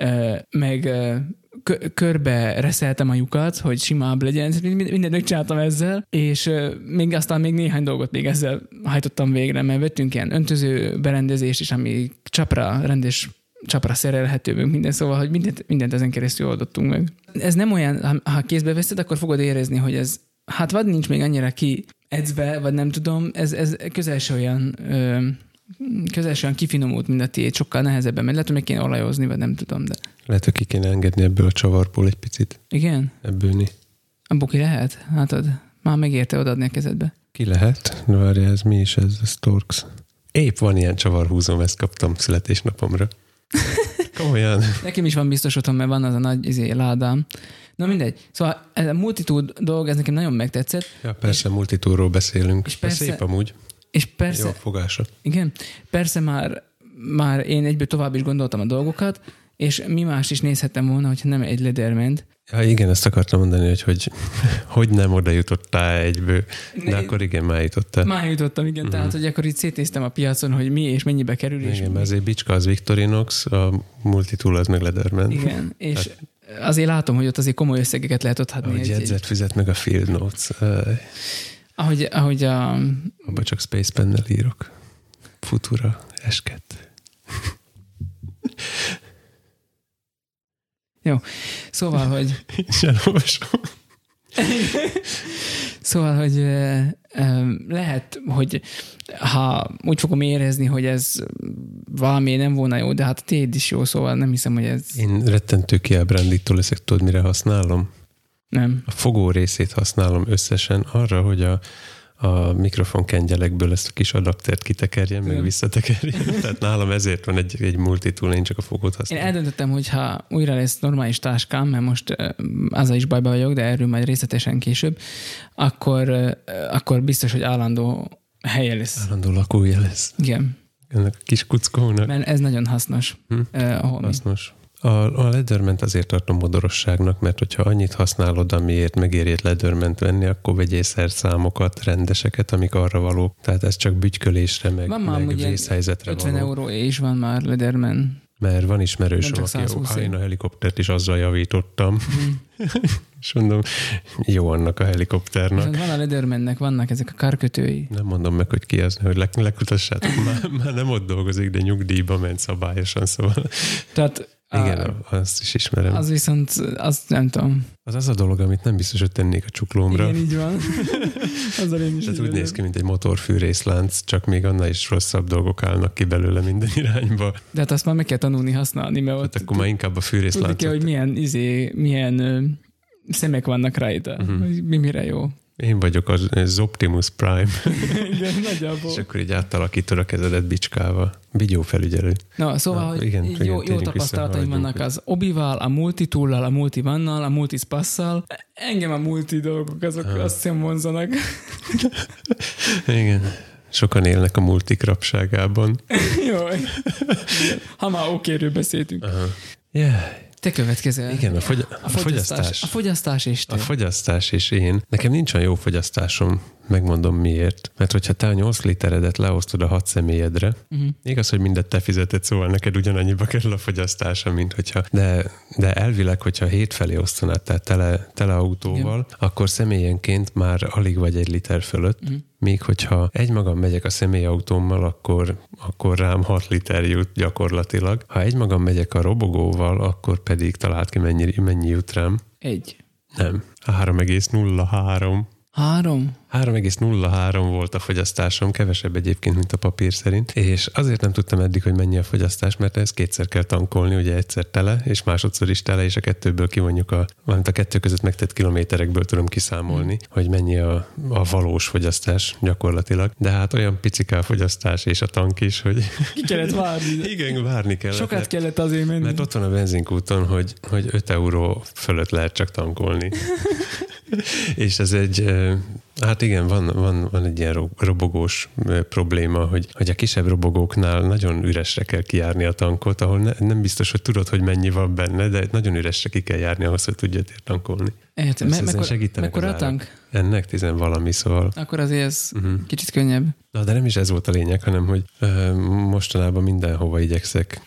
meg körbe reszeltem a lyukat, hogy simább legyen, Mind- mindent megcsináltam ezzel, és még aztán még néhány dolgot még ezzel hajtottam végre, mert vettünk ilyen öntöző berendezést is, ami csapra rendes csapra szerelhető, meg minden, szóval, hogy mindent, mindent ezen keresztül oldottunk meg. Ez nem olyan, ha- kézbe veszed, akkor fogod érezni, hogy ez, hát vagy nincs még annyira ki edzve, vagy nem tudom, ez, ez közel se olyan, ö, közel se olyan kifinomult, mint a tiéd, sokkal nehezebben, mert lehet, hogy meg kéne olajozni, vagy nem tudom, de Lehet, hogy ki kéne engedni ebből a csavarból egy picit. igen, Ebbőni. abból ki lehet, hát ad, már megérte odaadni a kezedbe. Ki lehet? Várja, ez mi is ez? Ez Torx. Épp van ilyen csavarhúzom, ezt kaptam születésnapomra. <laughs> Komolyan. Nekem is van biztos otthon, mert van az a nagy izé, ládám. Na mindegy. Szóval ez a multitude dolog, ez nekem nagyon megtetszett, Ja, persze, multitúról beszélünk. És persze- szép amúgy. és persze, Jó fogása. Igen, persze már, már én egyből tovább is gondoltam a dolgokat, és mi más is nézhettem volna, hogyha nem egy lederment. Ja, igen, ezt akartam mondani, hogy hogy, <laughs> hogy nem oda jutottál egyből. De akkor igen, már jutottál. Már jutottam, igen, uh-huh. tehát hogy akkor itt szétnéztem a piacon, hogy mi és mennyibe kerül, és Igen, mert azért Bicska az Victorinox, a multitool az meg Leatherman. igen, <laughs> és azért látom, hogy ott azért komoly összegeket lehet adni. Ahogy Egy, egy, jegyzet fizet meg a Field Notes. Ahogy, ahogy a, Abba csak Space Pennel írok. Futura, S2. <laughs> szóval, hogy <laughs> És elolvasom. Szóval, hogy ö, ö, lehet, hogy ha úgy fogom érezni, hogy ez valami nem volna jó, de hát a tiéd is jó, szóval nem hiszem, hogy ez Én rettentő kiábrándító leszek, tudod, mire használom? nem. A fogó részét használom összesen arra, hogy a, a mikrofon kengyelekből ezt a kis adaptert kitekerjem, meg visszatekerjem. <laughs> Tehát nálam ezért van egy, egy multitool, én csak a fogót Én használom. eldöntöttem, hogy ha újra lesz normális táskám, mert most ö, azzal is bajba vagyok, de erről majd részletesen később, akkor, akkor biztos, hogy állandó helye lesz. Állandó lakója lesz Igen, ennek a kis kuckónak. mert ez nagyon hasznos. Hm? Mi. Hasznos. A, a Leatherment azért tartom modorosságnak, mert hogyha annyit használod, amiért megéri egy Leatherment venni, akkor vegyél szerszámokat, rendeseket, amik arra valók. Tehát ez csak bütykölésre, meg, Van már meg vészhelyzetre 50 való. euró és van már Lederman. Mert van ismerősöm, aki 120 a a helikoptert is azzal javítottam. Hm. <laughs> És mondom, jó annak a És helikopternak. ott van a Ledermannek, vannak ezek a karkötői. Nem mondom meg, hogy ki az, hogy le- lekutassátok. <laughs> Már, már nem ott dolgozik, de nyugdíjba ment szabályosan, szóval Tehát Igen, Á, azt is ismerem. Az viszont, azt nem tudom. az, az a dolog, amit nem biztos, hogy tennék a csuklómra. Igen, így van. <laughs> Azzal én is Tehát úgy néz ki, mint egy motorfűrészlánc, csak még annál is rosszabb dolgok állnak ki belőle minden irányba. De hát azt már meg kell tanulni használni, mert ott Hát akkor már inkább a tudni fűrészláncot. kell, hogy milyen, izé, milyen ö, szemek vannak rajta. Uh-huh. Mi mire jó. Én vagyok az, az Optimus Prime, <laughs> Igen, nagyjából. és akkor így átalakítod a kezedet bicskával. Vigyó felügyelő. Na, szóval, Na, hogy igen, jó, jó tapasztalataim vannak az Obival, a Multitool-lal, a Multivannal, a Multispasszal. Engem a multi dolgok, azok Aha. azt hiszem vonzanak. <laughs> Igen. Sokan élnek a multik rabságában. <laughs> jó. Ha már okéről beszéltünk. Aha. Yeah. Te következel. Igen, a, fogy- A fogyasztás. A fogyasztás és te. A fogyasztás és én. Nekem nincs olyan jó fogyasztásom, megmondom miért. Mert hogyha te a 8 literedet leosztod a hat személyedre, Uh-huh. igaz, hogy mindet te fizeted, szóval neked ugyanannyiba kerül a fogyasztása, mint hogyha... De, de elvileg, hogyha hét felé osztanád, tehát tele, tele autóval, akkor személyenként már alig vagy egy liter fölött, Uh-huh. Míg hogyha egymagam megyek a személyautómmal, akkor, akkor rám 6 liter jut gyakorlatilag. Ha egymagam megyek a robogóval, akkor pedig talált ki mennyi, mennyi jut rám. Egy. Nem, 3,03. Három. 3,03 volt a fogyasztásom, kevesebb egyébként, mint a papír szerint, és azért nem tudtam eddig, hogy mennyi a fogyasztás, mert ez kétszer kell tankolni, ugye egyszer tele, és másodszor is tele, és a kettőből kivonjuk a, valamint a kettő között megtett kilométerekből tudom kiszámolni, mm. hogy mennyi a, a valós fogyasztás gyakorlatilag, de hát olyan picike a fogyasztás és a tank is, hogy <laughs> Ki kellett várni. <laughs> igen, várni kellett. Sokat mert- kellett azért menni. mert ott van a benzinkúton, hogy, hogy 5 euró fölött lehet csak tankolni. <laughs> és ez egy, hát igen, van, van, van egy ilyen ro- robogós probléma, hogy, hogy a kisebb robogóknál nagyon üresre kell kijárni a tankot, ahol ne, nem biztos, hogy tudod, hogy mennyi van benne, de nagyon üresre ki kell járni ahhoz, hogy tudjad tankolni. Értem. Me- mekkora, a tank? Ennek tizen valami, szóval Akkor azért ez uh-huh. kicsit könnyebb. Na, de nem is ez volt a lényeg, hanem hogy ö, mostanában mindenhova igyekszek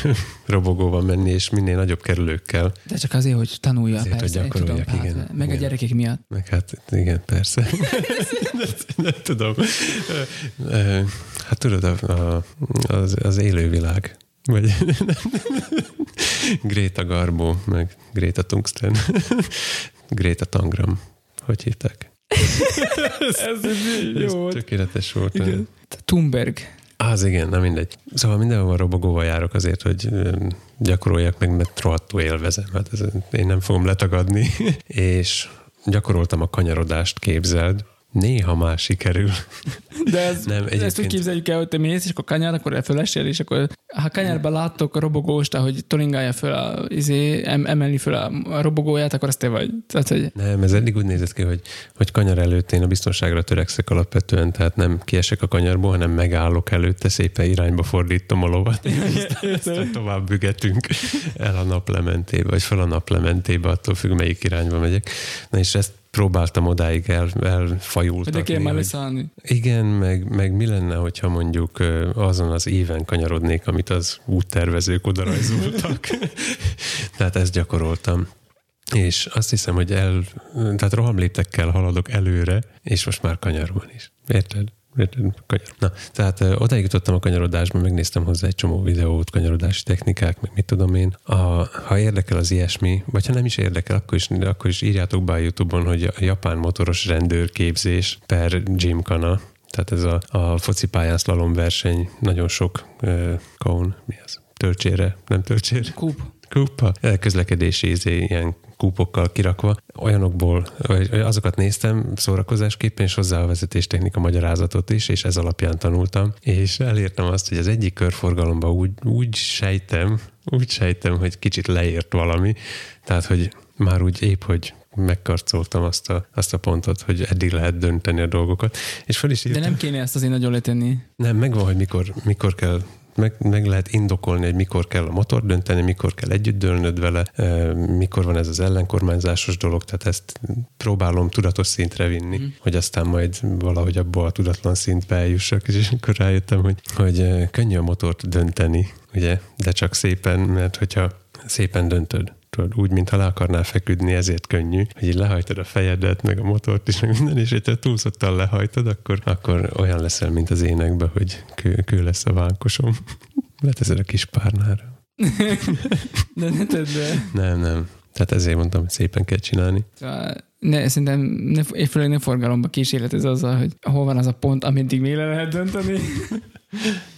<laughs> robogóval menni, és minél nagyobb kerülőkkel. De csak azért, hogy tanulja, Azért, hogy persze. én tudom, hát, igen. Meg a Igen. gyerekek miatt. Meg hát igen, persze. nem, <laughs> <laughs> nem tudom. Hát tudod, a, a, az, az élővilág. Vagy Greta Garbo, meg Greta Tungsten. Greta Tangram. Hogy hívták? <laughs> Ez Ez tökéletes volt. Igen. Thunberg. Az igen, na mindegy. Szóval mindenhol robogóval járok azért, hogy gyakoroljak meg, mert rohadtul élvezem. Hát ez, én nem fogom letagadni. <laughs> és gyakoroltam a kanyarodást, képzeld. Néha már sikerül. De ez, Nem, nem, ezt úgy egyébként- képzeljük el, hogy te mész, és akkor kanyar, akkor fölesél, és akkor ha kanyarban láttok a robogóst, ahogy toringálja föl a, izé, em, emelni föl a, robogóját, akkor az te vagy. Tehát, hogy Nem, ez eddig úgy nézett ki, hogy, hogy kanyar előtt én a biztonságra törekszek alapvetően, tehát nem kiesek a kanyarból, hanem megállok előtte, szépen irányba fordítom a lovat, és aztán, <laughs> aztán tovább bügetünk el a naplementébe, vagy fel a naplementébe, attól függ, melyik irányba megyek. Na és ezt próbáltam odáig el, elfajultatni. de kell már hogy- leszállni. Igen, meg, meg mi lenne, hogyha mondjuk azon az éven kanyarodnék, amit az úttervezők oda rajzoltak. <laughs> tehát ezt gyakoroltam. És azt hiszem, hogy el, tehát rohamléptekkel haladok előre, és most már kanyarban is. Érted? Kanyar. Na, tehát ö, odáig jutottam a kanyarodásba, megnéztem hozzá egy csomó videót, kanyarodási technikák, meg mit tudom én. A, ha érdekel az ilyesmi, vagy ha nem is érdekel, akkor is, akkor is írjátok be a Youtube-on, hogy a japán motoros rendőrképzés per gymkana, tehát ez a, a focipályán slalom verseny, nagyon sok uh, kaun, mi az? Töltsére, nem töltsére? Kúp. Kupa, közlekedési izé, ilyen kúpokkal kirakva. Olyanokból, vagy azokat néztem szórakozásképpen, és hozzá a vezetéstechnika magyarázatot is, és ez alapján tanultam, és elértem azt, hogy az egyik körforgalomban úgy, úgy sejtem, úgy sejtem, hogy kicsit leért valami, tehát, hogy már úgy épp, hogy megkarcoltam azt a, azt a pontot, hogy eddig lehet dönteni a dolgokat. És fel is De írtam. nem kéne ezt azért nagyon letenni. Nem, megvan, hogy mikor, mikor kell meg, meg lehet indokolni, hogy mikor kell a motor dönteni, mikor kell együtt dőlnöd vele, mikor van ez az ellenkormányzásos dolog, tehát ezt próbálom tudatos szintre vinni, mm. hogy aztán majd valahogy abból a tudatlan szintbe eljussak, és akkor rájöttem, hogy, hogy könnyű a motort dönteni, ugye, de csak szépen, mert hogyha szépen döntöd, tudod, úgy, mintha le akarnál feküdni, ezért könnyű, hogy így lehajtod a fejedet, meg a motort is, meg minden, és hogyha túlszottan lehajtod, akkor, akkor olyan leszel, mint az énekben, hogy kő, kő lesz a vánkosom. <laughs> Leteszed a kis párnára. <laughs> De ne tedd be. Nem, nem. Tehát ezért mondtam, hogy szépen kell csinálni. Szóval ne, szerintem ne, főleg ne forgalomba kísérletez azzal, hogy hol van az a pont, ameddig végre lehet dönteni. <laughs>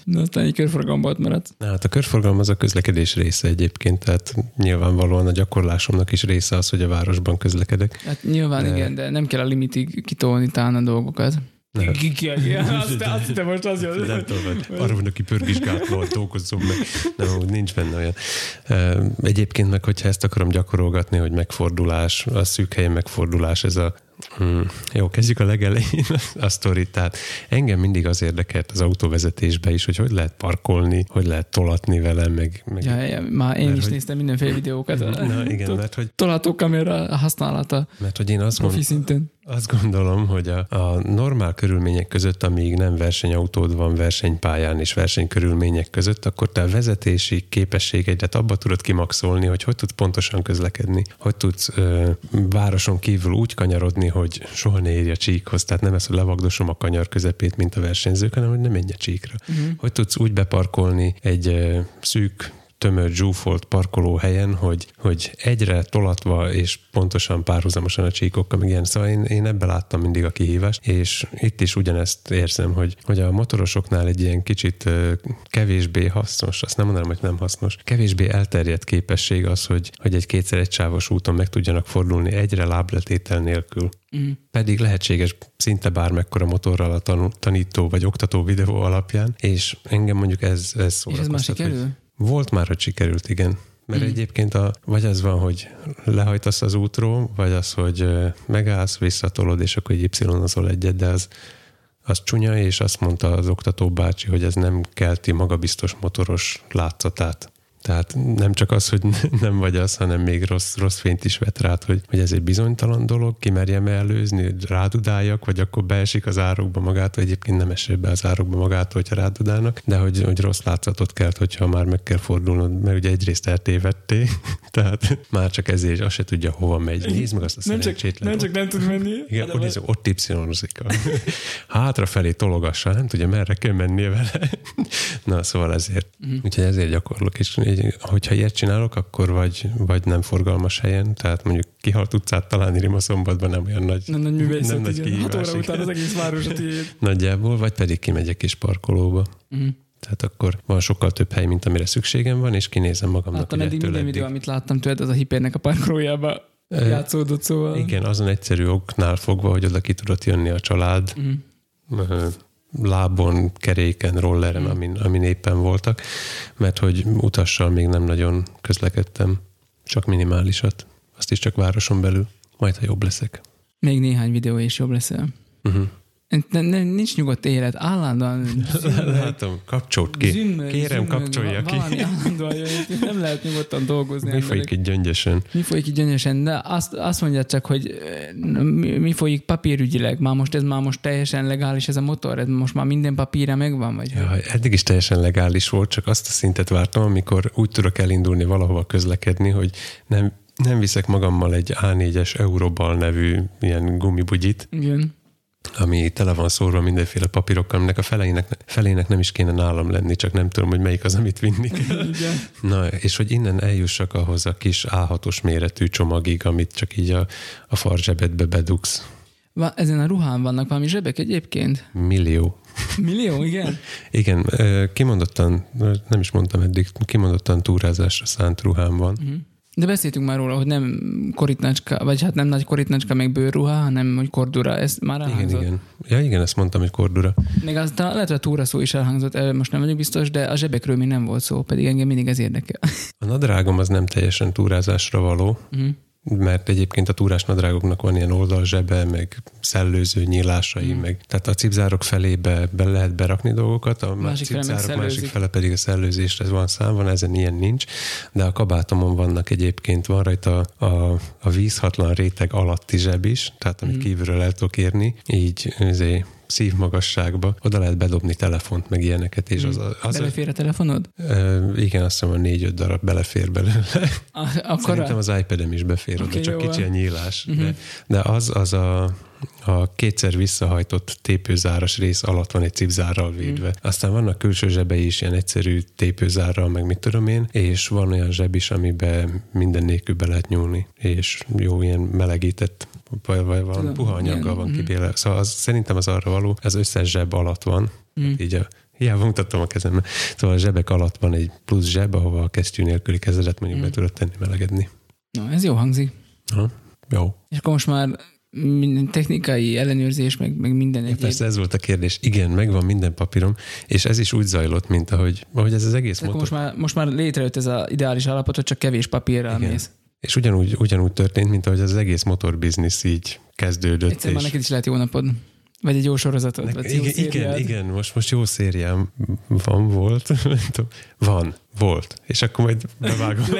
Na, aztán egy körforgalomba ott maradt. Na, hát a körforgalom az a közlekedés része egyébként, tehát nyilvánvalóan a gyakorlásomnak is része az, hogy a városban közlekedek. Hát nyilván De- igen, de nem kell a limitig kitolni talán a dolgokat. Nem. Ki- ki- ki- <laughs> Azt, azt hittem most az jön. Nem tudom, arra van, aki pörgisgátlóan dolgozzon meg. Nem, úgy nincs benne olyan. Ö, Egyébként meg, hogyha ezt akarom gyakorolgatni, hogy megfordulás, a szűk helyen megfordulás, ez a Hmm. Jó, kezdjük a legelején a sztorit. Tehát engem mindig az érdekelt az autóvezetésbe is, hogy hogy lehet parkolni, hogy lehet tolatni vele, meg... meg Ja, ja, már én Mert is hogy- néztem mindenféle videókat. Na igen, mert hogy, Tolható kamera használata mert hogy én azt, mond, szinten. Azt gondolom, hogy a, a normál körülmények között, amíg nem versenyautód van versenypályán és versenykörülmények között, akkor te a vezetési képességeidet abba tudod kimaxolni, hogy hogy tudsz pontosan közlekedni, hogy tudsz ö, városon kívül úgy kanyarodni, hogy soha ne érj a csíkhoz, tehát nem ez, hogy levagdosom a kanyar közepét, mint a versenyzők, hanem hogy ne menj a csíkra. Uh-huh. Hogy tudsz úgy beparkolni egy ö, szűk tömör zsúfolt parkolóhelyen, hogy, hogy egyre tolatva és pontosan párhuzamosan a csíkokkal, meg ilyen. Szóval én, én ebbe láttam mindig a kihívást, és itt is ugyanezt érzem, hogy, hogy a motorosoknál egy ilyen kicsit kevésbé hasznos, azt nem mondanám, hogy nem hasznos, kevésbé elterjedt képesség az, hogy, hogy egy kétszer egy sávos úton meg tudjanak fordulni egyre lábletétel nélkül. Mm. Pedig lehetséges szinte bármekkora motorral a tanító vagy oktató videó alapján, és engem mondjuk ez, ez És ez már szórakoztat, sikerül? Volt már, hogy sikerült, igen. Mert Mm. egyébként a, vagy az van, hogy lehajtasz az útról, vagy az, hogy megállsz, visszatolod, és akkor egy y egyet, de az, az csúnya, és azt mondta az oktató bácsi, hogy ez nem kelti magabiztos motoros látszatát. Tehát nem csak az, hogy <laughs> nem vagy az, hanem még rossz, rossz fényt is vet rád, hogy, hogy ez egy bizonytalan dolog, kimerjem előzni, hogy rádudáljak, vagy akkor beesik az árokba magától, egyébként nem esik be az árokba magától, hogyha rádudálnak, de hogy, hogy rossz látszatot kelt, hogyha már meg kell fordulnod, mert ugye egyrészt eltévedté, <laughs> tehát már csak ezért azt se tudja, hova megy. Nézd meg azt a Nem csak, nem csak nem tud menni. Igen, ott, nézd, ott y Hátrafelé tologassa, nem tudja, merre kell mennie vele. <laughs> Na, szóval ezért. Uh-huh. Úgyhogy ezért gyakorlok. És így, hogyha ilyet csinálok, akkor vagy, vagy nem forgalmas helyen, tehát mondjuk kihalt utcát találni Rimaszombatban nem olyan nagy, Nem nagy művészet, nem nagy igen. Kihívás. óra után az egész város a tiéd. <laughs> Nagyjából, vagy pedig kimegyek is parkolóba. Mm. Tehát akkor van sokkal több hely, mint amire szükségem van, és kinézem magamnak, Láttam hogy eddig minden videó, amit láttam tőled, az a hipernek a parkolójába játszódott, szóval. Igen, azon egyszerű oknál fogva, hogy oda ki tudott jönni a család, Mm. Lábon, keréken, rolleren, Mm. amin, amin éppen voltak, mert hogy utassal még nem nagyon közlekedtem, csak minimálisat. Azt is csak városon belül. Majd, ha jobb leszek. Még néhány videó és jobb leszel. Uh-huh. Nincs nyugodt élet, állandóan <laughs> Látom, kapcsolt ki. zümmög, Kérem, zümmög, kapcsolja ki. valami állandóan jön, itt nem lehet nyugodtan dolgozni. Mi emberek. folyik itt gyöngyösen? Mi folyik így gyönyörűen, de azt, azt mondja csak, hogy ö, mi, mi folyik papírügyileg. Már most ez már most teljesen legális ez a motor, ez most már minden papíra megvan, vagy? Ja, eddig is teljesen legális volt, csak azt a szintet vártam, amikor úgy tudok elindulni valahova közlekedni, hogy nem, nem viszek magammal egy A4-es Eurobal nevű ilyen gumibugyit, Igen. Ami tele van szórva mindenféle papírokkal, aminek a felének, felének nem is kéne nálam lenni, csak nem tudom, hogy melyik az, amit vinni kell. Igen. Na, és hogy innen eljussak ahhoz a kis A6-os méretű csomagig, amit csak így a, a farzsebedbe bedugsz. Va, ezen a ruhán vannak valami zsebek egyébként? Millió. Millió, igen? Igen, kimondottan, nem is mondtam eddig, kimondottan túrázásra szánt ruhám van. Mhm. De beszéltünk már róla, hogy nem koritnácska, vagy hát nem nagy koritnácska, meg bőrruha, hanem hogy kordura, ez már Igen, elhangzott. igen. Ja, igen, ezt mondtam, hogy kordura. Még az, talán lehet, hogy a túra szó is elhangzott, most nem vagyok biztos, de a zsebekről még nem volt szó, pedig engem mindig ez érdekel. A nadrágom az nem teljesen túrázásra való, Mhm. Mert egyébként a túrás nadrágoknak van ilyen oldalzsebe, meg szellőző nyílásai, Mhm. meg tehát a cipzárok felébe be lehet berakni dolgokat, a Másik fele cipzárok másik fele pedig a szellőzésre van szám, van, ezen ilyen nincs, de a kabátomon vannak egyébként, van rajta a, a vízhatlan réteg alatti zseb is, tehát amit Mhm. kívülről el tudok érni, így izé, szívmagasságba, oda lehet bedobni telefont, meg ilyeneket, és az, a- az Belefér a telefonod? Ö, igen, azt hiszem, a négy-öt darab belefér belőle. A, akkor Szerintem az iPad-em is befér oda, Oké, csak jó kicsi a nyílás. Mhm. De, de az, az a a kétszer visszahajtott tépőzáras rész alatt van egy cipzárral védve. Mm. Aztán vannak külső zsebei is ilyen egyszerű tépőzárral, meg mit tudom én, és van olyan zseb is, amiben minden nélkül be lehet nyúlni, és jó ilyen melegített vagy, vagy van puha anyaggal van mhm. kibéle. Szóval az, szerintem az arra való, az összes zseb alatt van, mm. így a Hiába mutatom a kezembe. Szóval a zsebek alatt van egy plusz zseb, ahova a kesztyű nélküli kezedet mondjuk mm. be tudod tenni melegedni. Na, ez jó hangzik. Ha, jó. És akkor most már minden technikai ellenőrzés, meg, meg minden egyéb. Persze ez volt a kérdés. Igen, megvan minden papírom, és ez is úgy zajlott, mint ahogy, ahogy ez az egész motor... most, már, most már létrejött ez az ideális állapot, hogy csak kevés papírral Igen. mész. És ugyanúgy, ugyanúgy történt, mint ahogy az egész motorbiznisz így kezdődött. Egyszer és... már neked is lehet jó napod. Vagy egy jó sorozatod. Ne, vagy igen, jó igen, igen, most, most jó szériám van, volt. <laughs> van, volt. És akkor majd bevágom, <laughs>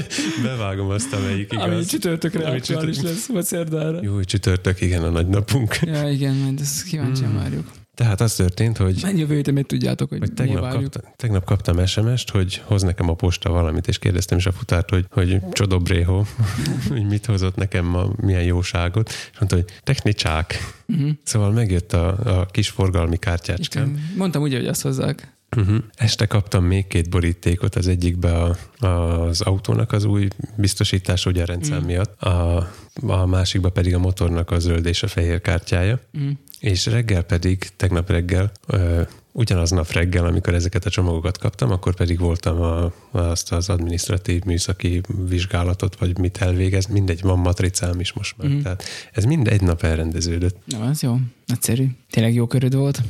<laughs> bevágom azt, amelyik igaz. Ami csütörtökre ami aktuális lesz, vagy szerdára. Jó, csütörtök, igen, a nagy napunk. Ja, igen, majd ezt kíváncsian hmm. várjuk. Tehát az történt, hogy... Mennyi jövő héten még tudjátok, hogy, hogy tegnap, kapta, tegnap kaptam SMS-t, hogy hoz nekem a posta valamit, és kérdeztem is a futárt, hogy, hogy csodobbrého, <laughs> hogy mit hozott nekem ma, milyen jóságot, és mondta, hogy technicsák. Uh-huh. Szóval megjött a, a kis forgalmi kártyácskám. Mondtam ugye, hogy azt hozzák. Uh-huh. Este kaptam még két borítékot, az egyikbe a, az autónak az új biztosítás, ugye a rendszer uh-huh. miatt, a, a másikba pedig a motornak a zöld és a fehér kártyája. Uh-huh. És reggel pedig, tegnap reggel, ö, ugyanaznap reggel, amikor ezeket a csomagokat kaptam, akkor pedig voltam a, azt az administratív műszaki vizsgálatot, vagy mit elvégez, mindegy, van matricám is most már. Mm. Tehát ez mind egy nap elrendeződött. Na, az jó, nagyszerű. Tényleg jó köröd volt.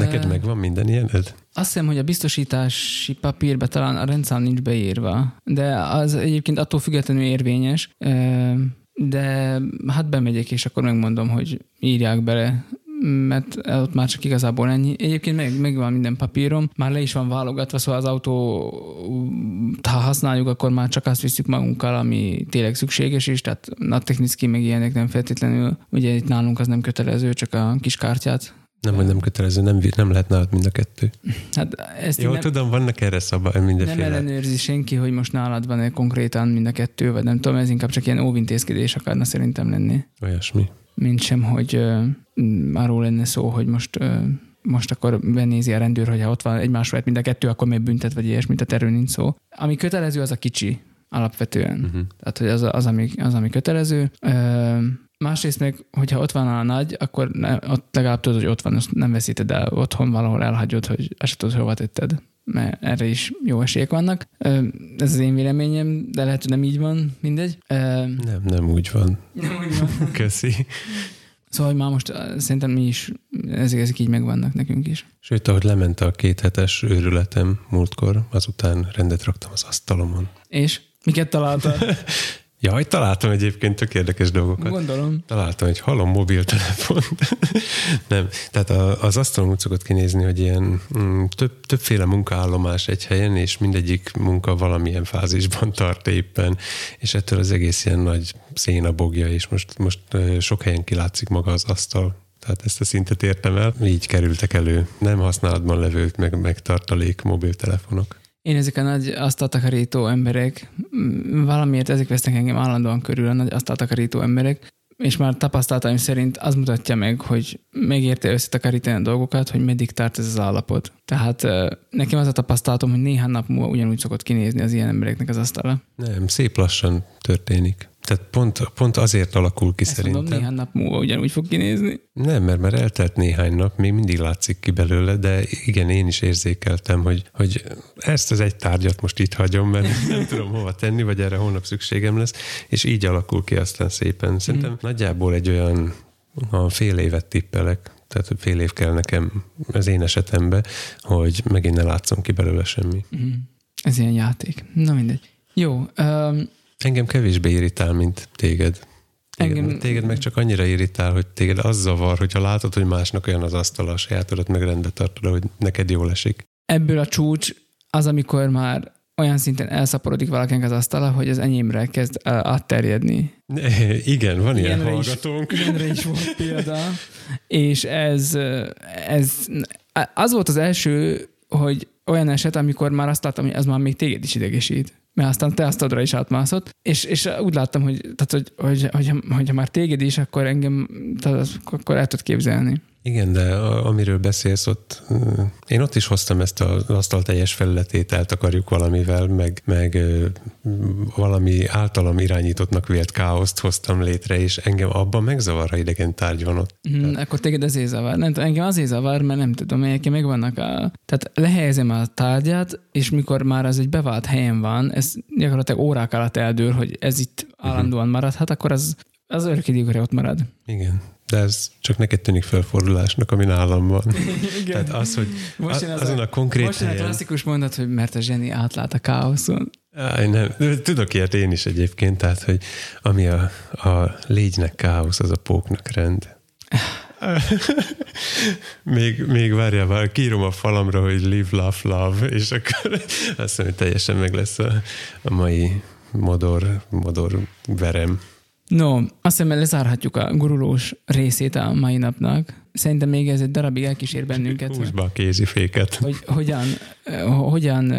Neked megvan minden ilyened? Azt hiszem, hogy a biztosítási papírbe talán a rendszám nincs beírva, de az egyébként attól függetlenül érvényes, de hát bemegyek, és akkor megmondom, hogy írják bele mert ott már csak igazából ennyi. Egyébként meg, meg van minden papírom, már le is van válogatva, szóval az autó, ha használjuk, akkor már csak azt visszük magunkkal, ami tényleg szükséges is, tehát a technikai meg ilyenek nem feltétlenül, ugye itt nálunk az nem kötelező, csak a kis kártyát nem, hogy nem kötelező, nem, nem lehet nálad mind a kettő. Hát ezt Jó, nem, tudom, vannak erre szabály, mindenféle. Nem ellenőrzi senki, hogy most nálad van-e konkrétan mind a kettő, vagy nem tudom, ez inkább csak ilyen óvintézkedés akarna szerintem lenni. Olyasmi mint sem, hogy uh, arról lenne szó, hogy most uh, most akkor benézi a rendőr, hogy ha ott van egymás mellett mind a kettő, akkor még büntet, vagy ilyesmit, tehát erről nincs szó. Ami kötelező, az a kicsi alapvetően. Uh-huh. Tehát, hogy az, az, ami, az, ami kötelező. Uh, másrészt meg, hogyha ott van a nagy, akkor ne, ott legalább tudod, hogy ott van, azt nem veszíted el, otthon valahol elhagyod, hogy tudod, hova tetted mert erre is jó esélyek vannak. Ez az én véleményem, de lehet, hogy nem így van, mindegy. Nem, nem úgy van. Nem úgy van. <laughs> Köszi. Szóval hogy már most szerintem mi is, ezek, ezek így megvannak nekünk is. Sőt, ahogy lement a két hetes őrületem múltkor, azután rendet raktam az asztalomon. És? Miket találtál? <laughs> Jaj, találtam egyébként tök érdekes dolgokat. Gondolom. Találtam egy halom mobiltelefon. <laughs> nem, tehát az asztalon úgy szokott kinézni, hogy ilyen mm, több, többféle munkaállomás egy helyen, és mindegyik munka valamilyen fázisban <laughs> tart éppen, és ettől az egész ilyen nagy szénabogja, és most, most sok helyen kilátszik maga az asztal, tehát ezt a szintet értem el. Így kerültek elő nem használatban levő, meg, meg tartalék mobiltelefonok. Én ezek a nagy asztaltakarító emberek, valamiért ezek vesznek engem állandóan körül, a nagy asztaltakarító emberek, és már tapasztalataim szerint az mutatja meg, hogy megérte összetakarítani a dolgokat, hogy meddig tart ez az állapot. Tehát nekem az a tapasztalatom, hogy néhány nap múlva ugyanúgy szokott kinézni az ilyen embereknek az asztala. Nem, szép lassan történik. Tehát pont, pont azért alakul ki Ezt szerintem. Mondom, néhány nap múlva ugyanúgy fog kinézni. Nem, mert már eltelt néhány nap, még mindig látszik ki belőle, de igen, én is érzékeltem, hogy, hogy ezt az egy tárgyat most itt hagyom, mert <laughs> nem tudom hova tenni, vagy erre holnap szükségem lesz, és így alakul ki aztán szépen. Szerintem mm. nagyjából egy olyan a fél évet tippelek, tehát fél év kell nekem az én esetemben, hogy megint ne látszom ki belőle semmi. Mm. Ez ilyen játék. Na mindegy. Jó. Um, Engem kevésbé irritál, mint téged. Téged, Engem... téged meg csak annyira irritál, hogy téged az zavar, hogyha látod, hogy másnak olyan az asztal, a sajátodat meg rendbe tartod, hogy neked jól esik. Ebből a csúcs az, amikor már olyan szinten elszaporodik valakinek az asztala, hogy az enyémre kezd átterjedni. Igen, van ilyen ilyenre hallgatónk. Is, ilyenre is volt <laughs> példa. És ez, ez az volt az első, hogy olyan eset, amikor már azt láttam, hogy ez már még téged is idegesít. Mert aztán te asztalodra is átmászott, és, és úgy láttam, hogy, tehát, hogy, hogy, hogy, hogy ha már téged is, akkor engem tehát, akkor el tud képzelni. Igen, de a, amiről beszélsz ott, én ott is hoztam ezt az asztal teljes felületét, eltakarjuk valamivel, meg, meg valami általam irányítottnak vélt káoszt hoztam létre, és engem abban megzavar, ha idegen tárgy van ott. Mm, tehát... Akkor téged ezért zavar. Nem, engem azért zavar, mert nem tudom, melyek megvannak a... Tehát lehelyezem a tárgyat, és mikor már az egy bevált helyen van, ez gyakorlatilag órák alatt eldől, hogy ez itt állandóan maradhat, akkor az, az örökidőkre ott marad. Igen de ez csak neked tűnik felfordulásnak, ami nálam van. <laughs> Igen. Tehát az, hogy most az, azon a, a konkrét Most helyen... a klasszikus mondat, hogy mert a zseni átlát a káoszon. Aj, nem. Tudok ilyet én is egyébként, tehát, hogy ami a, a légynek káosz, az a póknak rend. <laughs> még, még várjál, vár, kírom a falamra, hogy live, love, love, és akkor azt mondom, hogy teljesen meg lesz a, a mai modor, modor verem. No, azt hiszem, lezárhatjuk a gurulós részét a mai napnak. Szerintem még ez egy darabig elkísér bennünket. Húzd be a kéziféket. Hogy hogyan, hogyan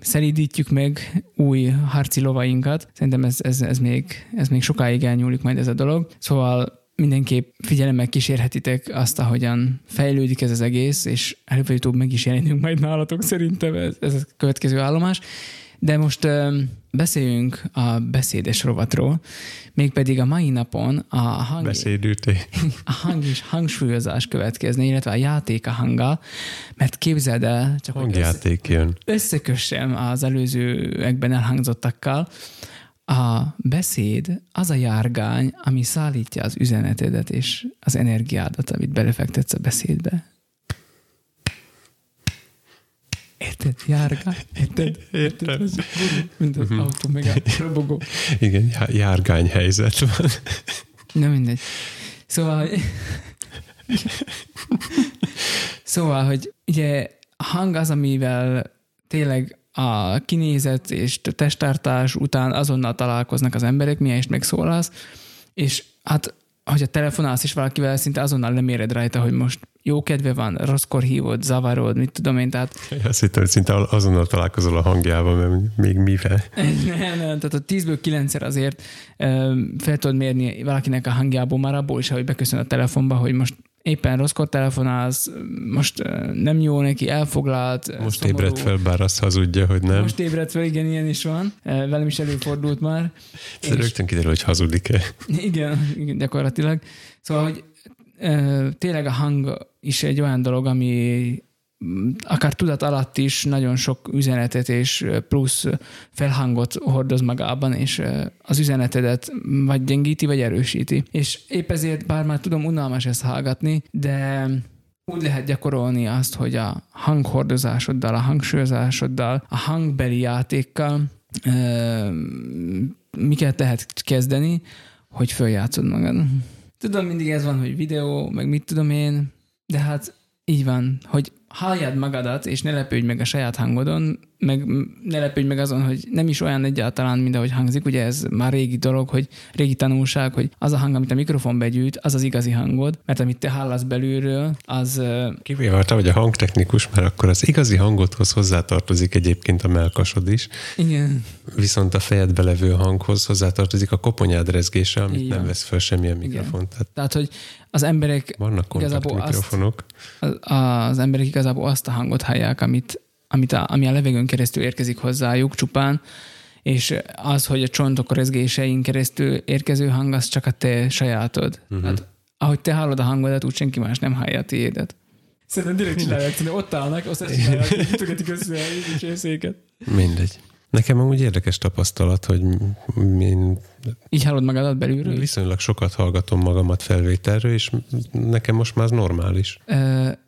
szeridítjük meg új harci lovainkat. Szerintem ez, ez, ez, még, ez még sokáig elnyúlik majd ez a dolog. Szóval mindenképp figyelemmel kísérhetitek azt, ahogyan fejlődik ez az egész, és előbb-utóbb meg is jelenünk majd nálatok szerintem ez, ez a következő állomás. De most beszéljünk a beszédes rovatról, mégpedig a mai napon a hang, <laughs> a hang és hangsúlyozás következne, illetve a játék a hanggal, mert képzeld el, csak Hangjáték hogy jön. összekössem az előzőekben elhangzottakkal, a beszéd az a járgány, ami szállítja az üzenetedet és az energiádat, amit belefektetsz a beszédbe. Érted? Járgány? Érted? Érted? Ez mint az uh-huh. autó meg robogó. Igen, járgány helyzet van. Na mindegy. Szóval, szóval, hogy ugye a hang az, amivel tényleg a kinézet és a testtartás után azonnal találkoznak az emberek, is megszólalsz, és hát, hogyha telefonálsz is valakivel, szinte azonnal nem éred rajta, hogy most jó kedve van, rosszkor hívod, zavarod, mit tudom én, tehát... Azt hittem, hogy szinte azonnal találkozol a hangjával, mert még mivel. <laughs> nem, nem, tehát a tízből kilencszer azért fel tudod mérni valakinek a hangjából már abból is, hogy beköszön a telefonba, hogy most éppen rosszkor telefonálsz, most nem jó neki, elfoglalt. Most szomorú. ébredt fel, bár azt hazudja, hogy nem. Most ébredt fel, igen, ilyen is van. Velem is előfordult már. Ez rögtön kiderül, hogy hazudik-e. <laughs> Igen, gyakorlatilag. Szóval, hogy tényleg a hang is egy olyan dolog, ami akár tudat alatt is nagyon sok üzenetet és plusz felhangot hordoz magában, és az üzenetedet vagy gyengíti, vagy erősíti. És épp ezért, bár már tudom, unalmas ezt hallgatni, de úgy lehet gyakorolni azt, hogy a hanghordozásoddal, a hangsúlyozásoddal, a hangbeli játékkal miket lehet kezdeni, hogy följátszod magad. Tudom, mindig ez van, hogy videó, meg mit tudom én, de hát így van, hogy halljad magadat, és ne lepődj meg a saját hangodon, meg ne lepődj meg azon, hogy nem is olyan egyáltalán, mint ahogy hangzik. Ugye ez már régi dolog, hogy régi tanulság, hogy az a hang, amit a mikrofon begyűjt, az az igazi hangod, mert amit te hallasz belülről, az... Kivéve te vagy a hangtechnikus, mert akkor az igazi hangodhoz hozzátartozik egyébként a melkasod is. Igen. Viszont a fejedbe levő hanghoz hozzátartozik a koponyád rezgése, amit Igen. nem vesz fel semmilyen mikrofon. Tehát, Tehát, hogy az emberek Vannak igazából mikrofonok. Azt, az, az emberek igazából azt a hangot hallják, amit, amit a, ami a levegőn keresztül érkezik hozzájuk csupán, és az, hogy a csontok rezgésein keresztül érkező hang, az csak a te sajátod. Uh-huh. Hát, ahogy te hallod a hangodat, úgy senki más nem hallja a tiédet. Szerintem direkt csinálják, szerintem ott állnak, azt csinálják, hogy össze a széket. Mindegy. Nekem amúgy érdekes tapasztalat, hogy én... Így hallod magadat belülről? Viszonylag sokat hallgatom magamat felvételről, és nekem most már az normális.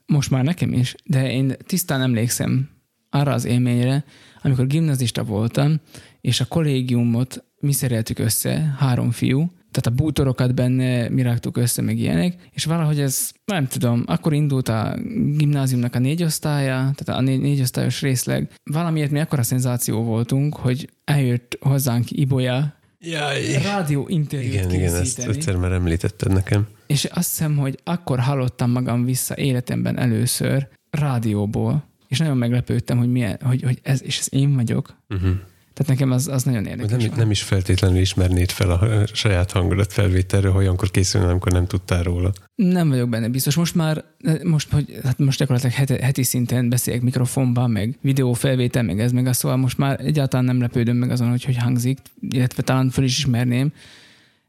Most már nekem is, de én tisztán emlékszem arra az élményre, amikor gimnazista voltam, és a kollégiumot mi szereltük össze, három fiú, tehát a bútorokat benne mi raktuk össze, meg ilyenek, és valahogy ez, nem tudom, akkor indult a gimnáziumnak a négy osztálya, tehát a négy, négy osztályos részleg. Valamiért mi akkora szenzáció voltunk, hogy eljött hozzánk Ibolya, Jaj. rádió interjút Igen, készíteni. igen, ezt egyszer már említetted nekem. És azt hiszem, hogy akkor hallottam magam vissza életemben először rádióból, és nagyon meglepődtem, hogy, milyen, hogy, hogy ez, és ez én vagyok. Uh-huh. Tehát nekem az, az nagyon érdekes. Nem, nem is feltétlenül ismernéd fel a saját hangodat felvételről, hogy olyankor készülne, amikor nem tudtál róla. Nem vagyok benne biztos. Most már, most, hogy, hát most gyakorlatilag heti, heti szinten beszélek mikrofonban, meg videó felvétel, meg ez, meg az, szóval most már egyáltalán nem lepődöm meg azon, hogy hogy hangzik, illetve talán föl is ismerném,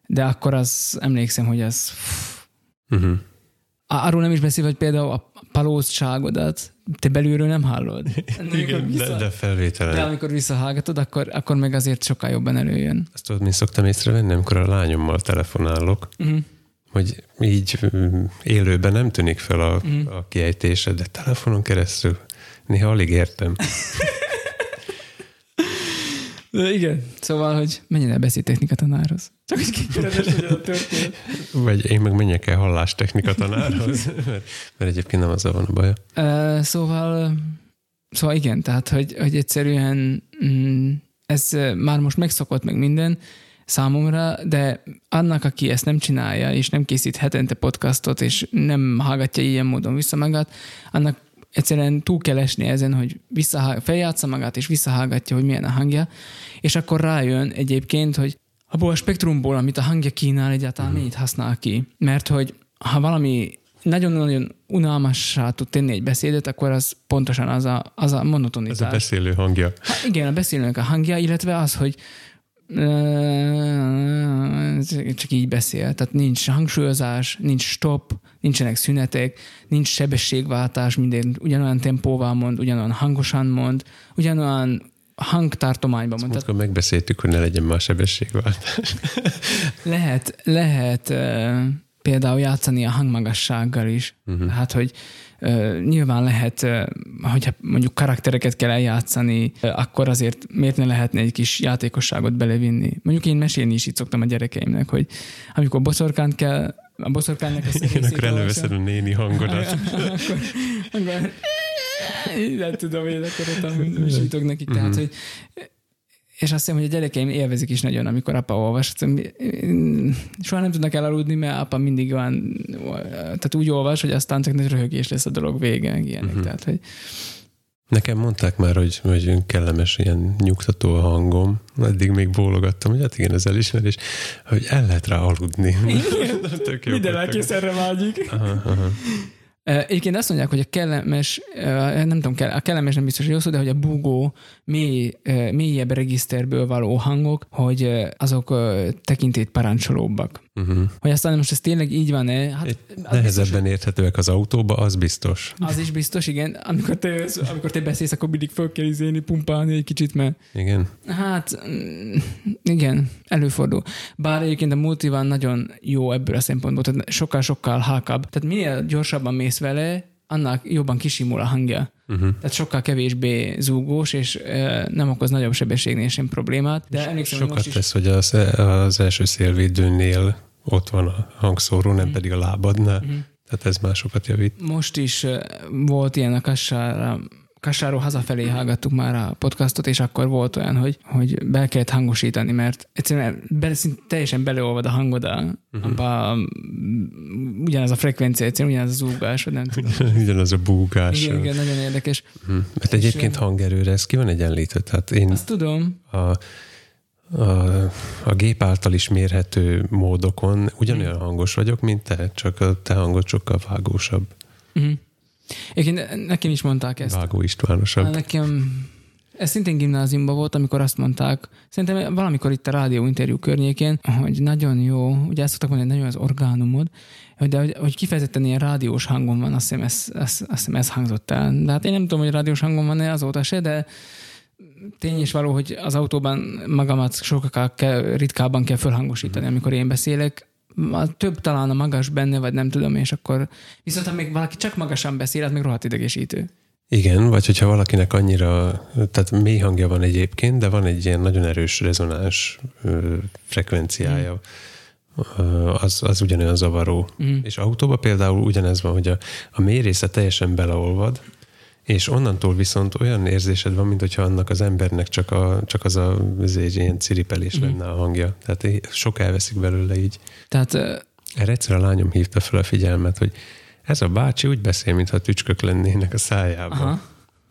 de akkor az emlékszem, hogy az... Uh-huh. Arról nem is beszél, hogy például a palózságodat te belülről nem hallod. Igen, vissza, de, de felvételen. De amikor visszahallgatod, akkor, akkor meg azért sokkal jobban előjön. Azt tudod, mi szoktam észrevenni, amikor a lányommal telefonálok, uh-huh. hogy így mm, élőben nem tűnik fel a, uh-huh. a kiejtése, de telefonon keresztül néha alig értem. <laughs> De igen, szóval, hogy menjen el beszédtechnika tanárhoz. Csak hogy a történet. Vagy én meg menjek el hallástechnika tanárhoz, <laughs> mert, mert egyébként nem azzal van a baja. Uh, szóval, szóval igen, tehát, hogy, hogy egyszerűen mm, ez már most megszokott meg minden számomra, de annak, aki ezt nem csinálja, és nem készít hetente podcastot, és nem hallgatja ilyen módon vissza magát, annak egyszerűen túl kell esni ezen, hogy feljátsza magát, és visszahallgatja, hogy milyen a hangja, és akkor rájön egyébként, hogy abból a spektrumból, amit a hangja kínál, egyáltalán mennyit használ ki. Mert hogy ha valami nagyon-nagyon unalmassá tud tenni egy beszédet, akkor az pontosan az a, az a monotonitás. Ez a beszélő hangja. Ha, igen, a beszélőnek a hangja, illetve az, hogy csak így beszél. Tehát nincs hangsúlyozás, nincs stop, nincsenek szünetek, nincs sebességváltás, minden ugyanolyan tempóval mond, ugyanolyan hangosan mond, ugyanolyan hangtartományban mond. Akkor megbeszéltük, hogy ne legyen már sebességváltás. <laughs> lehet, lehet például játszani a hangmagassággal is. Uh-huh. Hát, hogy uh, nyilván lehet, uh, hogyha mondjuk karaktereket kell eljátszani, uh, akkor azért miért ne lehetne egy kis játékosságot belevinni. Mondjuk én mesélni is így szoktam a gyerekeimnek, hogy amikor boszorkánt kell, a boszorkánynak a Igen, akkor előveszed a néni hangodat. <laughs> akkor, akkor, <laughs> nem tudom, hogy akkor ott nekik. Tehát, uh-huh. hogy és azt hiszem, hogy a gyerekeim élvezik is nagyon, amikor apa olvas. Soha nem tudnak elaludni, mert apa mindig van, tehát úgy olvas, hogy aztán csak nagy röhögés lesz a dolog vége, ilyenek. Uh-huh. Tehát, hogy Nekem mondták már, hogy, hogy kellemes, ilyen nyugtató a hangom. Eddig még bólogattam, hogy hát igen, ez elismerés, hogy el lehet rá aludni. <laughs> Minden elkész erre vágyik. Aha, aha. Egyébként azt mondják, hogy a kellemes, nem tudom, a kellemes nem biztos, hogy jó szó, de hogy a búgó mély, mélyebb regiszterből való hangok, hogy azok tekintét parancsolóbbak. Uh-huh. Hogy aztán most ez tényleg így van-e? Hát, nehezebben biztos, érthetőek az autóba, az biztos. Az is biztos, igen. Amikor te, amikor te beszélsz, akkor mindig föl kell izélni, pumpálni egy kicsit, mert... Igen. Hát, mm, igen, előfordul. Bár egyébként a multivan nagyon jó ebből a szempontból, tehát sokkal-sokkal hákabb. Tehát minél gyorsabban mész vele, annak jobban kisimul a hangja. Uh-huh. Tehát sokkal kevésbé zúgós, és e, nem okoz nagyobb sebességnél sem problémát. De emlékszem, Sokat hogy most tesz, is... hogy az, az első szélvédőnél ott van a hangszóró, nem uh-huh. pedig a lábadnál. Uh-huh. Tehát ez másokat javít. Most is volt ilyen a kassára, Kassáról hazafelé hallgattuk már a podcastot, és akkor volt olyan, hogy, hogy be kellett hangosítani, mert egyszerűen be, szint, teljesen beleolvad a hangod a, uh-huh. abba, a, ugyanaz a frekvencia, egyszerűen ugyanaz az zúgás, vagy nem tudom. ugyanaz a búgás. Igen, igen, nagyon érdekes. Uh-huh. Mert egyébként és, hangerőre ez ki van egyenlítve. Tehát én azt tudom. A, a, a gép által is mérhető módokon ugyanolyan hmm. hangos vagyok, mint te, csak a te hangod sokkal vágósabb. Uh-huh. Egyébként nekem is mondták ezt. Vágó Istvánosabb. Nekem ez szintén gimnáziumban volt, amikor azt mondták, szerintem valamikor itt a rádió interjú környékén, hogy nagyon jó, ugye ezt szoktak mondani, hogy nagyon az orgánumod, de hogy, hogy kifejezetten ilyen rádiós hangon van, azt hiszem ez, ez, azt hiszem ez hangzott el. De hát én nem tudom, hogy rádiós hangon van-e azóta se, de tény is való, hogy az autóban magamat sokkal kell, ritkábban kell fölhangosítani, amikor én beszélek, a több talán a magas benne, vagy nem tudom, és akkor viszont ha még valaki csak magasan beszél, az még rohadt idegesítő. Igen, vagy hogyha valakinek annyira, tehát mély hangja van egyébként, de van egy ilyen nagyon erős rezonáns ö, frekvenciája, mm. az, az ugyanolyan zavaró. Mm. És autóban például ugyanez van, hogy a, a mély része teljesen beleolvad, és onnantól viszont olyan érzésed van, mint hogyha annak az embernek csak, a, csak az a az egy ilyen ciripelés mm. lenne a hangja. Tehát sok elveszik belőle így. Tehát, Erre egyszer a lányom hívta fel a figyelmet, hogy ez a bácsi úgy beszél, mintha tücskök lennének a szájában. Aha.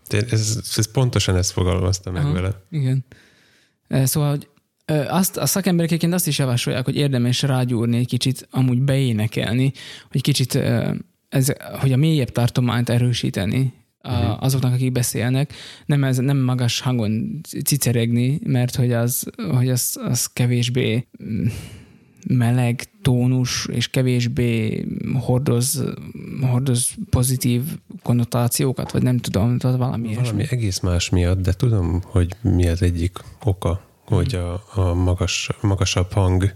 Ez, ez pontosan ezt fogalmazta meg Aha, vele. Igen. Szóval, hogy azt, a szakemberek egyébként azt is javasolják, hogy érdemes rágyúrni egy kicsit, amúgy beénekelni, hogy kicsit ez, hogy a mélyebb tartományt erősíteni a, uh-huh. azoknak, akik beszélnek, nem, ez, nem magas hangon ciceregni, mert hogy az, hogy az, az kevésbé mm, meleg tónus, és kevésbé hordoz, hordoz pozitív konnotációkat, vagy nem tudom, tehát valami Valami ilyesmi. egész más miatt, de tudom, hogy mi az egyik oka, hogy a, a magas, magasabb hang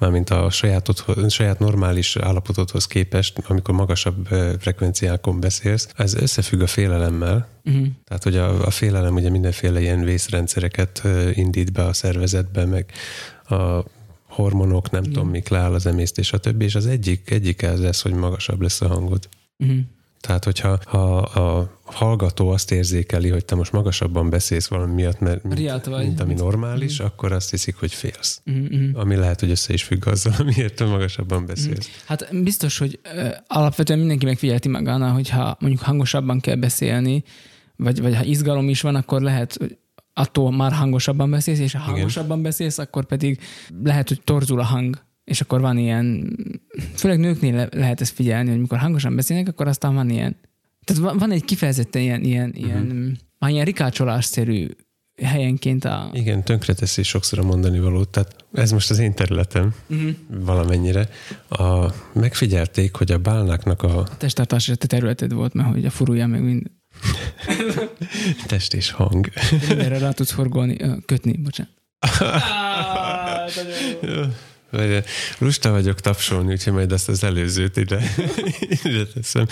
mármint a sajátodhoz, saját normális állapotodhoz képest, amikor magasabb frekvenciákon beszélsz, ez összefügg a félelemmel. Uh-huh. Tehát, hogy a, a félelem ugye mindenféle ilyen vészrendszereket indít be a szervezetbe, meg a hormonok, nem uh-huh. tudom, mik leáll az emésztés, stb. És az egyik, egyik ez lesz, hogy magasabb lesz a hangod. Uh-huh. Tehát, hogyha ha a hallgató azt érzékeli, hogy te most magasabban beszélsz valami miatt, mert mint, vagy. mint ami normális, mm. akkor azt hiszik, hogy félsz. Mm-hmm. Ami lehet, hogy össze is függ azzal, <laughs> amiért te magasabban beszélsz. Mm. Hát biztos, hogy uh, alapvetően mindenki megfigyelti magánál, hogyha mondjuk hangosabban kell beszélni, vagy, vagy ha izgalom is van, akkor lehet, hogy attól már hangosabban beszélsz, és ha hangosabban Igen. beszélsz, akkor pedig lehet, hogy torzul a hang és akkor van ilyen, főleg nőknél le, lehet ezt figyelni, hogy mikor hangosan beszélnek, akkor aztán van ilyen, tehát van, van egy kifejezetten ilyen, ilyen, uh-huh. ilyen, van ilyen rikácsolásszerű helyenként a... Igen, tönkreteszi sokszor a mondani valót, tehát ez most az én területem uh-huh. valamennyire. A, megfigyelték, hogy a bálnáknak a... a testtartás te területed volt, mert hogy a furulja meg mind... <laughs> Test és hang. Mindenre rá tudsz forgolni, kötni, bocsánat. <laughs> ah, Lusta vagyok tapsolni, úgyhogy majd ezt az előzőt ide, <laughs> ide teszem.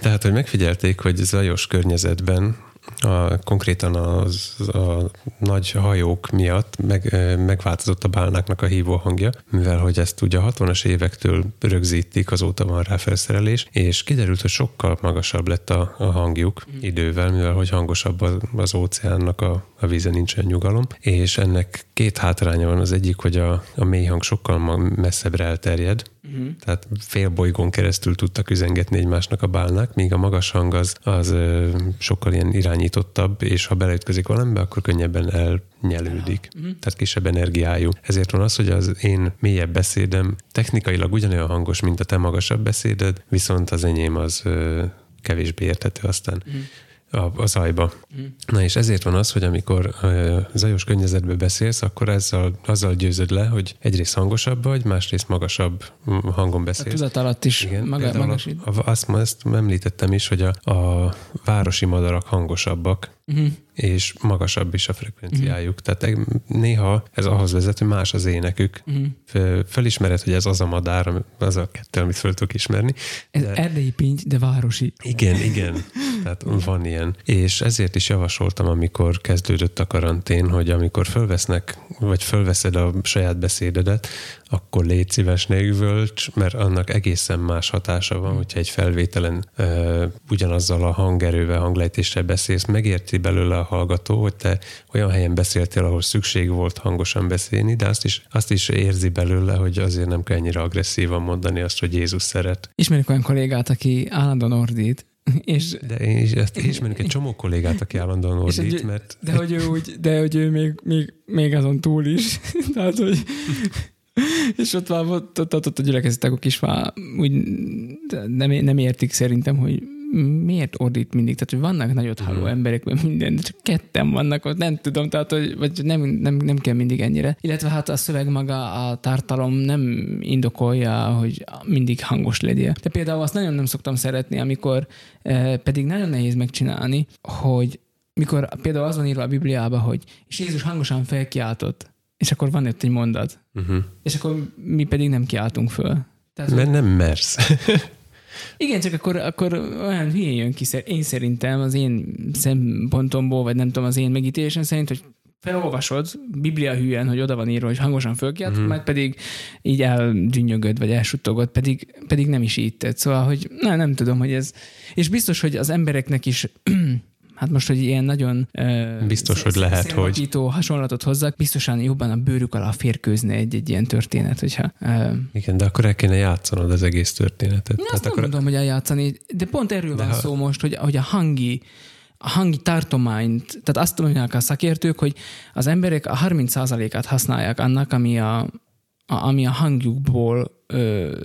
Tehát, hogy megfigyelték, hogy zajos környezetben a, konkrétan az, a nagy hajók miatt meg, megváltozott a bálnáknak a hívó hangja, mivel hogy ezt ugye a 60-as évektől rögzítik, azóta van rá felszerelés, és kiderült, hogy sokkal magasabb lett a, a hangjuk mm. idővel, mivel hogy hangosabb az, az óceánnak a, a víze nincsen nyugalom, és ennek két hátránya van. Az egyik, hogy a, a mély hang sokkal messzebbre elterjed, uh-huh. tehát fél bolygón keresztül tudtak üzengetni egymásnak a bálnák, míg a magas hang az, az sokkal ilyen irányítottabb, és ha beleütközik valamibe, akkor könnyebben elnyelődik. Uh-huh. Tehát kisebb energiájú. Ezért van az, hogy az én mélyebb beszédem technikailag ugyanolyan hangos, mint a te magasabb beszéded, viszont az enyém az ö, kevésbé értető aztán. Uh-huh a, a zajba. Mm. Na és ezért van az, hogy amikor uh, zajos környezetbe beszélsz, akkor ezzel, azzal győzöd le, hogy egyrészt hangosabb vagy, másrészt magasabb hangon beszélsz. A tudat alatt is Igen, maga, magasít. A, azt, azt említettem is, hogy a, a városi madarak hangosabbak, uh-huh. és magasabb is a frekvenciájuk. Uh-huh. Tehát néha ez ahhoz vezet, hogy más az énekük. Uh-huh. Felismered, hogy ez az a madár, az a kettő, amit föl tudok ismerni. Ez de... erdélyi pinty, de városi. Igen, igen. Tehát van ilyen. És ezért is javasoltam, amikor kezdődött a karantén, hogy amikor fölvesznek, vagy fölveszed a saját beszédedet, akkor légy szíves, ne üvölts, mert annak egészen más hatása van, hogyha egy felvételen uh, ugyanazzal a hangerővel, hanglejtéssel beszélsz, megérti belőle a hallgató, hogy te olyan helyen beszéltél, ahol szükség volt hangosan beszélni, de azt is, azt is érzi belőle, hogy azért nem kell ennyire agresszívan mondani azt, hogy Jézus szeret. Ismerek olyan kollégát, aki állandóan ordít, és, de én is, ezt ismerünk egy csomó kollégát, aki állandóan ordít, egy, mert... De hogy ő, úgy, de hogy ő még, még, még azon túl is. <laughs> Tehát, hogy és ott van, ott, ott, ott, ott a gyülekezetek is már úgy nem, nem értik szerintem, hogy miért ordít mindig? Tehát, hogy vannak nagyot halló uh-huh. emberek, mert minden, de csak ketten vannak ott, nem tudom, tehát, hogy vagy nem, nem, nem kell mindig ennyire. Illetve hát a szöveg maga, a tartalom nem indokolja, hogy mindig hangos legyél. De például azt nagyon nem szoktam szeretni, amikor eh, pedig nagyon nehéz megcsinálni, hogy mikor például az van írva a Bibliában, hogy és Jézus hangosan felkiáltott, és akkor van itt egy mondat. Uh-huh. És akkor mi pedig nem kiáltunk föl. Tehát, Mert nem mersz. <laughs> Igen, csak akkor, akkor olyan hülyén jön ki, én szerintem az én szempontomból, vagy nem tudom, az én megítélésem szerint, hogy felolvasod Biblia hülyen, hogy oda van írva, hogy hangosan fölkiált, mm. majd pedig így elgyűnyögöd, vagy elsuttogod, pedig, pedig nem is így tett. Szóval, hogy nem, nem tudom, hogy ez... És biztos, hogy az embereknek is hát most, hogy ilyen nagyon biztos, uh, hogy lehet, hogy hasonlatot hozzak, biztosan jobban a bőrük alá férkőzne egy, ilyen történet, hogyha... Uh, Igen, de akkor el kéne játszanod az egész történetet. Én azt nem akkor... mondom, hogy eljátszani, de pont erről de van ha... szó most, hogy, hogy a hangi a hangi tartományt, tehát azt mondják a szakértők, hogy az emberek a 30%-át használják annak, ami a, a, ami a hangjukból, ö,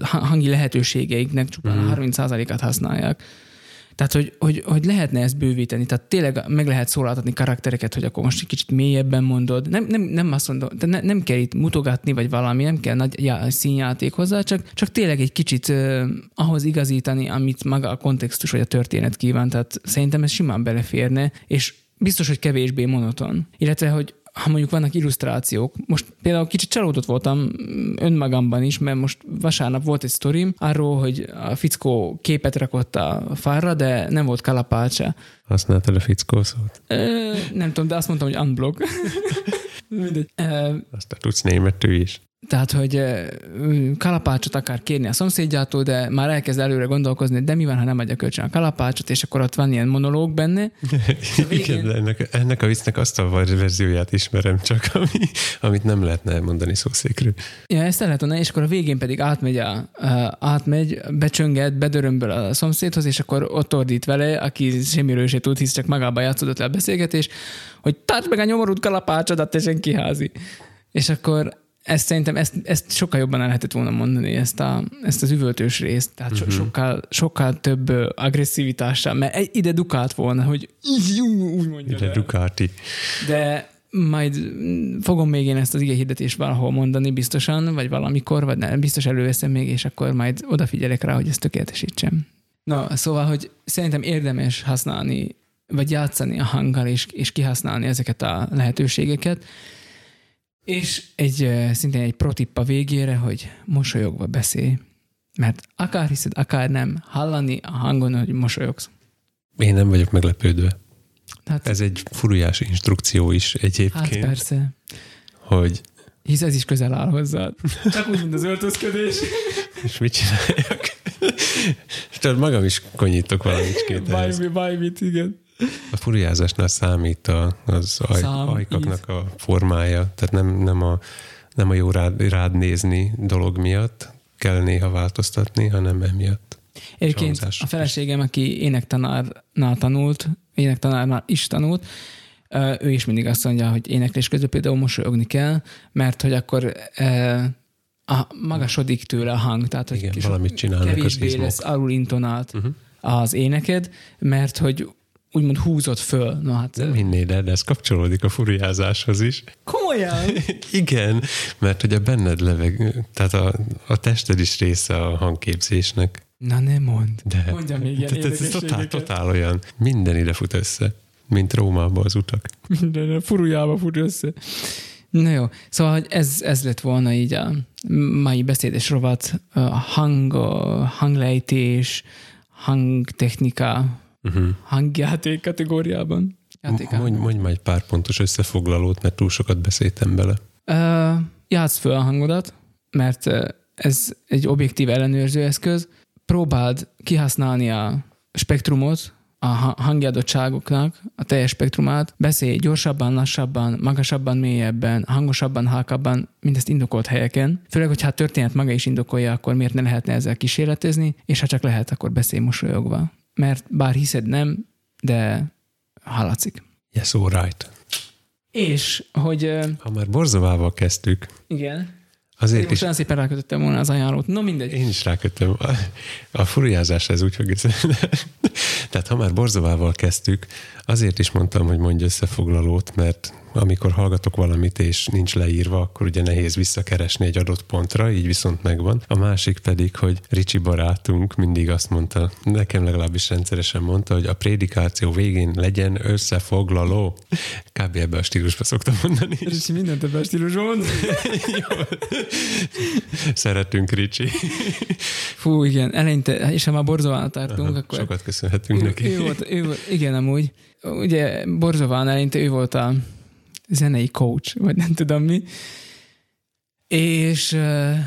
hangi lehetőségeiknek csupán mm. a 30%-át használják. Tehát, hogy, hogy, hogy lehetne ezt bővíteni, tehát tényleg meg lehet szólaltatni karaktereket, hogy akkor most egy kicsit mélyebben mondod. Nem, nem, nem azt mondom, de ne, nem kell itt mutogatni, vagy valami, nem kell nagy já, színjáték hozzá, csak, csak tényleg egy kicsit uh, ahhoz igazítani, amit maga a kontextus vagy a történet kíván. Tehát szerintem ez simán beleférne, és biztos, hogy kevésbé monoton. Illetve, hogy ha mondjuk vannak illusztrációk, most például kicsit csalódott voltam önmagamban is, mert most vasárnap volt egy sztorim arról, hogy a fickó képet rakott a fára, de nem volt kalapácsa. Használtad a fickó szót? Ö, nem tudom, de azt mondtam, hogy unblock. <laughs> Mindegy. Aztán tudsz németül is. Tehát, hogy kalapácsot akar kérni a szomszédjától, de már elkezd előre gondolkozni, de mi van, ha nem adja kölcsön a kalapácsot, és akkor ott van ilyen monológ benne. <laughs> Végén... Igen, de ennek, ennek a viccnek azt a verzióját ismerem csak, <laughs> ami, amit nem lehetne mondani szószékről. Ja, ezt el lehet mondani, és akkor a végén pedig átmegy, a, átmegy becsönget, bedörömböl a szomszédhoz, és akkor ott ordít vele, aki semmiről se tud, hisz csak magába játszódott le a beszélgetés, hogy tartsd meg a nyomorult kalapácsodat, te senki házi. És akkor ezt szerintem ezt, ezt sokkal jobban el lehetett volna mondani, ezt, a, ezt az üvöltős részt, tehát uh-huh. sokkal, sokkal több agresszivitással, mert ide dukált volna, hogy úgy mondja. Ide dukáti. De majd fogom még én ezt az ige hirdetést valahol mondani biztosan, vagy valamikor, vagy nem, biztos előveszem még, és akkor majd odafigyelek rá, hogy ezt tökéletesítsem. Na, szóval, hogy szerintem érdemes használni, vagy játszani a hanggal, és, és kihasználni ezeket a lehetőségeket, és egy szintén egy protip a végére, hogy mosolyogva beszélj. Mert akár hiszed, akár nem, hallani a hangon, hogy mosolyogsz. Én nem vagyok meglepődve. Tehát, Ez egy furujás instrukció is egyébként. Hát persze. Hogy... Hisz ez is közel áll hozzád. <laughs> Csak úgy, mint az öltözködés. <laughs> És mit csináljak? <laughs> Tudod, magam is konyítok valamit. Bármi, bármit, igen. A furiázásnál számít a, az aj, Szám, ajkaknak a formája, tehát nem, nem, a, nem a jó rád, rád nézni dolog miatt kell néha változtatni, hanem emiatt. Egyébként a feleségem, aki énektanárnál tanult, énektanárnál is tanult, ő is mindig azt mondja, hogy éneklés közben például mosolyogni kell, mert hogy akkor a, magasodik tőle a hang, tehát hogy Igen, valamit csinálnak kevésbé lesz alul intonált uh-huh. az éneked, mert hogy úgymond húzott föl. Na, hát, nem hinnéd el, de ez kapcsolódik a furiázáshoz is. Komolyan? <laughs> Igen, mert ugye benned leveg, tehát a, a tested is része a hangképzésnek. Na nem mond. De. Mondja még ilyen Tehát ez totál, totál olyan. Minden ide fut össze, mint Rómába az utak. <laughs> Minden furujába fut össze. Na jó, szóval ez, ez lett volna így a mai beszédes rovat, a hang, a hanglejtés, hangtechnika, uh-huh. hangjáték kategóriában. Mondj, mondj már egy pár pontos összefoglalót, mert túl sokat beszéltem bele. Uh, játsz föl a hangodat, mert ez egy objektív ellenőrző eszköz. Próbáld kihasználni a spektrumot, a hangjadottságoknak a teljes spektrumát, beszélj gyorsabban, lassabban, magasabban, mélyebben, hangosabban, halkabban, mindezt indokolt helyeken. Főleg, hogyha a történet maga is indokolja, akkor miért ne lehetne ezzel kísérletezni, és ha csak lehet, akkor beszélj mosolyogva mert bár hiszed nem, de hallatszik. Yes, all right. És, hogy... Ha már Borzovával kezdtük. Igen. Azért Én most is... olyan szépen rákötöttem volna az ajánlót. No, mindegy. Én is rákötöttem. A, a furiázás ez úgy fog <laughs> Tehát ha már Borzovával kezdtük, azért is mondtam, hogy mondj összefoglalót, mert amikor hallgatok valamit, és nincs leírva, akkor ugye nehéz visszakeresni egy adott pontra, így viszont megvan. A másik pedig, hogy Ricsi barátunk mindig azt mondta, nekem legalábbis rendszeresen mondta, hogy a prédikáció végén legyen összefoglaló. Kb. ebbe a stílusba szoktam mondani. Ricsi mindent ebbe a stílusban <laughs> Szeretünk, Ricsi. Fú, igen, eleinte, és ha már Borzován tartunk, Aha, akkor... Sokat köszönhetünk ő, neki. Ő volt, ő volt, igen, amúgy. Ugye Borzován eleinte ő volt a zenei coach, vagy nem tudom mi. És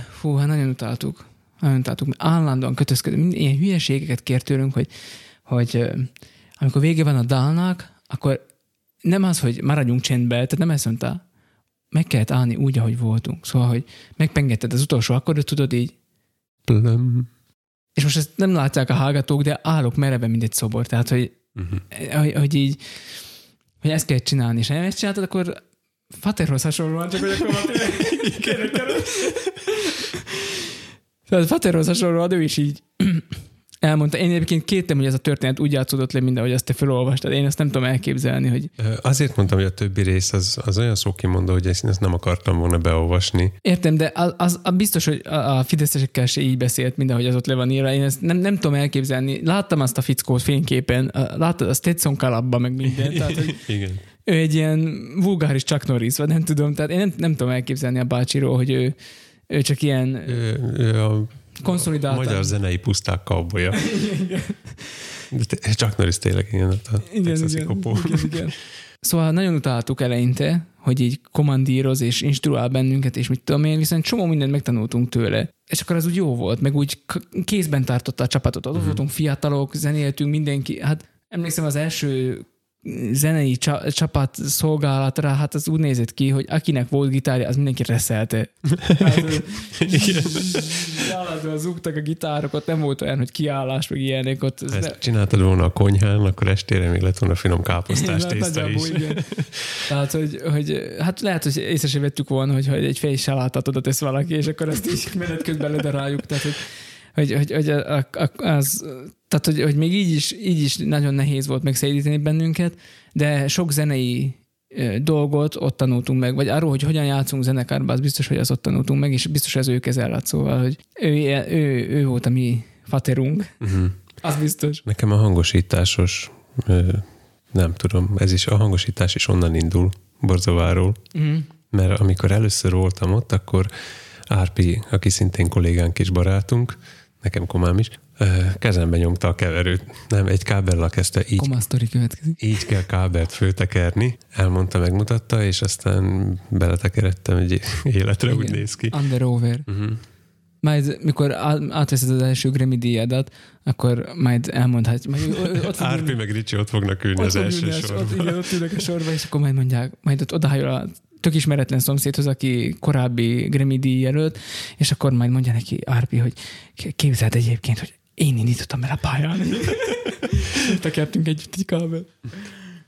fú, hát nagyon utáltuk. Nagyon utáltuk, állandóan kötözködünk, ilyen hülyeségeket kért tőlünk, hogy, hogy amikor vége van a dalnak, akkor nem az, hogy maradjunk csendben, tehát nem ezt mondta, meg kellett állni úgy, ahogy voltunk. Szóval, hogy megpengetted az utolsó akkordot, tudod így. Plum. És most ezt nem látják a hallgatók, de állok mereven, mint egy szobor. Tehát, hogy Uh-huh. Hogy, hogy így, hogy ezt kell csinálni, és ha ezt csináltad, akkor Faterhoz hasonlóan, csak hogy akkor Fater... Tehát Faterhoz hasonlóan ő is így elmondta. Én egyébként kétem, hogy ez a történet úgy játszódott le, mint ahogy azt te felolvastad. Én ezt nem tudom elképzelni, hogy... Azért mondtam, hogy a többi rész az, az olyan szókimondó, hogy ezt, ezt nem akartam volna beolvasni. Értem, de az, az, az biztos, hogy a, a fideszesekkel se így beszélt, mint ahogy az ott le van írva. Én ezt nem, nem tudom elképzelni. Láttam azt a fickót fényképen, láttad a Stetson kalapba, meg minden. <laughs> Tehát, hogy Igen. Ő egy ilyen vulgáris Chuck Norris, vagy nem tudom. Tehát én nem, nem tudom elképzelni a bácsiról, hogy ő, ő csak ilyen... Ő, ő a konszolidáltan. Magyar zenei puszták kaubolya. Csak Norris tényleg ilyen a igen, igen, igen, igen. Szóval nagyon utáltuk eleinte, hogy így kommandíroz és instruál bennünket, és mit tudom én, viszont csomó mindent megtanultunk tőle. És akkor az úgy jó volt, meg úgy kézben tartotta a csapatot. Ott uh-huh. voltunk fiatalok, zenéltünk mindenki. Hát emlékszem az első zenei csapat szolgálatra, hát az úgy nézett ki, hogy akinek volt gitárja, az mindenki reszelte. <laughs> Állandóan zúgtak a gitárokat, nem volt olyan, hogy kiállás, meg ilyenek ott. Ha ezt csináltad volna a konyhán, akkor estére még lett volna finom káposztás hát tészta is. Igen. Tehát, hogy, hogy, hát lehet, hogy észre sem vettük volna, hogy, hogy egy fej salátát oda tesz valaki, és akkor ezt így menet közben ledaráljuk. Tehát, hogy hogy, hogy, hogy az, tehát, hogy, hogy még így is, így is nagyon nehéz volt megszédíteni bennünket, de sok zenei dolgot ott tanultunk meg, vagy arról, hogy hogyan játszunk zenekárba, az biztos, hogy az ott tanultunk meg, és biztos ez ő kezellett, szóval, hogy ő, ő, ő volt a mi faterunk. Uh-huh. Az biztos. Nekem a hangosításos, nem tudom, ez is, a hangosítás is onnan indul, Borzováról, uh-huh. mert amikor először voltam ott, akkor Árpi, aki szintén kollégánk és barátunk, nekem komám is, kezembe nyomta a keverőt. Nem, egy kábellal kezdte így. Komasztori következik. Így kell kábelt föltekerni. Elmondta, megmutatta, és aztán beletekeredtem egy életre, Igen. úgy néz ki. Under over. Uh-huh. Majd, mikor átveszed az első Grammy díjadat, akkor majd elmondhat. Majd <laughs> ott Árpi meg Ricsi ott fognak ülni ott az első sorban. Ott, igen, ott ülnek a sorba, és akkor majd mondják, majd ott odájól a tök ismeretlen szomszédhoz, aki korábbi Grammy díj jelölt, és akkor majd mondja neki Árpi, hogy képzeld egyébként, hogy én indítottam el a pályán. <laughs> Tekertünk egy kábel.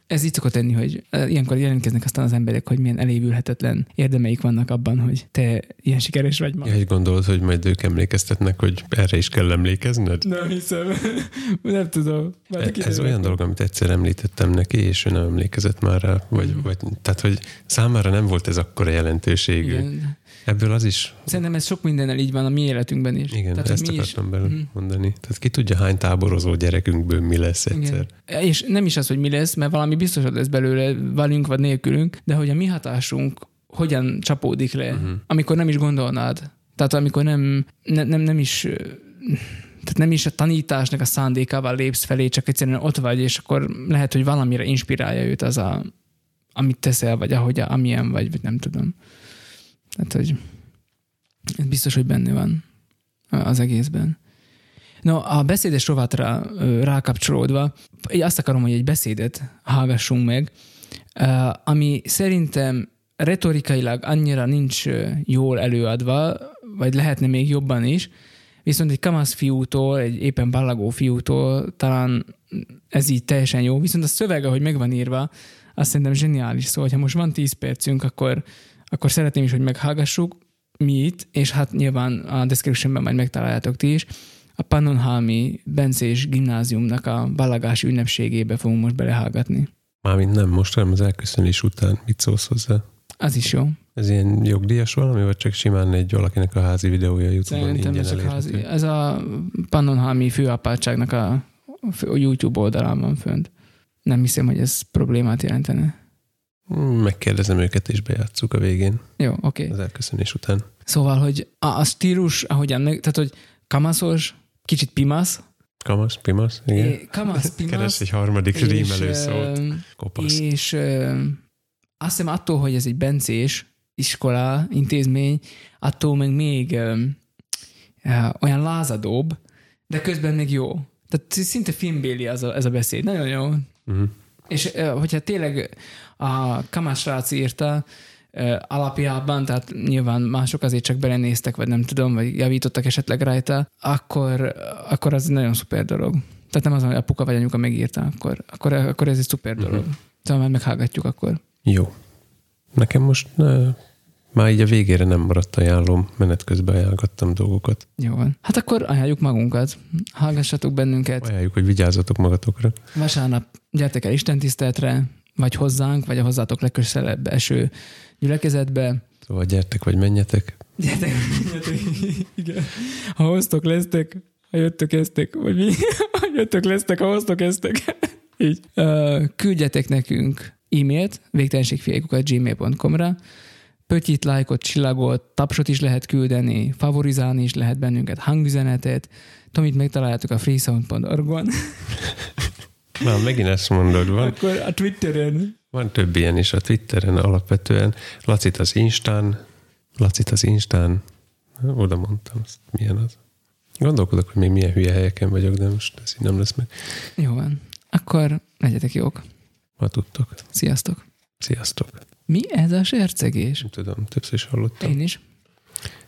Ez így szokott tenni, hogy ilyenkor jelentkeznek aztán az emberek, hogy milyen elévülhetetlen érdemeik vannak abban, hogy te ilyen sikeres vagy ma. Ja, hogy gondolod, hogy majd ők emlékeztetnek, hogy erre is kell emlékezned? Nem hiszem. <laughs> nem tudom. E, ez olyan dolog, amit egyszer említettem neki, és ő nem emlékezett már rá. Vagy, mm. vagy, tehát, hogy számára nem volt ez akkora jelentőségű. Igen. Ebből az is... Szerintem ez sok mindennel így van a mi életünkben is. Igen, Tehát, ezt mi akartam is... belőle mm. mondani. Tehát ki tudja, hány táborozó gyerekünkből mi lesz egyszer. Igen. És nem is az, hogy mi lesz, mert valami biztos hogy lesz belőle velünk vagy nélkülünk, de hogy a mi hatásunk hogyan csapódik le, uh-huh. amikor nem is gondolnád. Tehát amikor nem, ne, nem, nem is tehát nem is a tanításnak a szándékával lépsz felé, csak egyszerűen ott vagy, és akkor lehet, hogy valamire inspirálja őt az a, amit teszel, vagy ahogy, amilyen vagy, vagy nem tudom. Tehát, hogy ez biztos, hogy benne van az egészben. No, a beszédes rovatra rákapcsolódva, azt akarom, hogy egy beszédet hallgassunk meg, ami szerintem retorikailag annyira nincs jól előadva, vagy lehetne még jobban is, viszont egy kamasz fiútól, egy éppen ballagó fiútól talán ez így teljesen jó, viszont a szöveg, ahogy meg van írva, azt szerintem zseniális. Szóval, ha most van 10 percünk, akkor akkor szeretném is, hogy meghallgassuk mi itt, és hát nyilván a descriptionben majd megtaláljátok ti is. A Pannonhalmi Bencés gimnáziumnak a ballagási ünnepségébe fogunk most belehallgatni. Mármint nem most, hanem az elköszönés után. Mit szólsz hozzá? Az is jó. Ez ilyen jogdíjas valami, vagy csak simán egy valakinek a házi videója YouTube-on Szerintem ez csak házi. Ez a Pannonhalmi főapátságnak a YouTube oldalán van fönt. Nem hiszem, hogy ez problémát jelentene. Megkérdezem őket, és bejátszuk a végén. Jó, oké. Okay. Az elköszönés után. Szóval, hogy a, a stílus, ahogyan, tehát, hogy kamaszos, kicsit pimasz. Kamasz, pimasz, igen. É, kamasz, pimasz. Keres egy harmadik és, rímelő szót. Kopasz. És ö, azt hiszem attól, hogy ez egy bencés iskola, intézmény, attól meg még ö, ö, olyan lázadóbb, de közben még jó. Tehát szinte filmbéli az a, ez a beszéd. Nagyon jó. Uh-huh. És hogyha tényleg a Kamás írta, alapjában, tehát nyilván mások azért csak belenéztek, vagy nem tudom, vagy javítottak esetleg rajta, akkor, akkor az nagyon szuper dolog. Tehát nem az, hogy apuka vagy anyuka megírta, akkor, akkor, akkor ez egy szuper dolog. Uh-huh. Szóval már meghallgatjuk akkor. Jó. Nekem most ne, már így a végére nem maradt ajánlom, menet közben ajánlgattam dolgokat. Jó van. Hát akkor ajánljuk magunkat. Hallgassatok bennünket. Ajánljuk, hogy vigyázzatok magatokra. Vasárnap gyertek el Isten tiszteletre, vagy hozzánk, vagy a hozzátok legközelebb eső gyülekezetbe. Szóval gyertek, vagy menjetek. Gyertek, menjetek. Igen. Ha hoztok, lesztek, ha jöttök, eztek, vagy mi? Ha jöttök, lesztek, ha hoztok, eztek. Így. Uh, küldjetek nekünk e-mailt, végtelenségfiaikukat gmail.com-ra, pötyit, lájkot, csillagot, tapsot is lehet küldeni, favorizálni is lehet bennünket, hangüzenetet. Tomit megtaláljátok a freesound.org-on. Már megint ezt mondod, van. Akkor a Twitteren. Van több ilyen is a Twitteren alapvetően. Lacit az Instán, Lacit az Instán, oda mondtam, azt milyen az. Gondolkodok, hogy még milyen hülye helyeken vagyok, de most ez így nem lesz meg. Jó van. Akkor legyetek jók. Ma tudtok. Sziasztok. Sziasztok. Mi ez a sercegés? Nem tudom, többször is hallottam. Én is.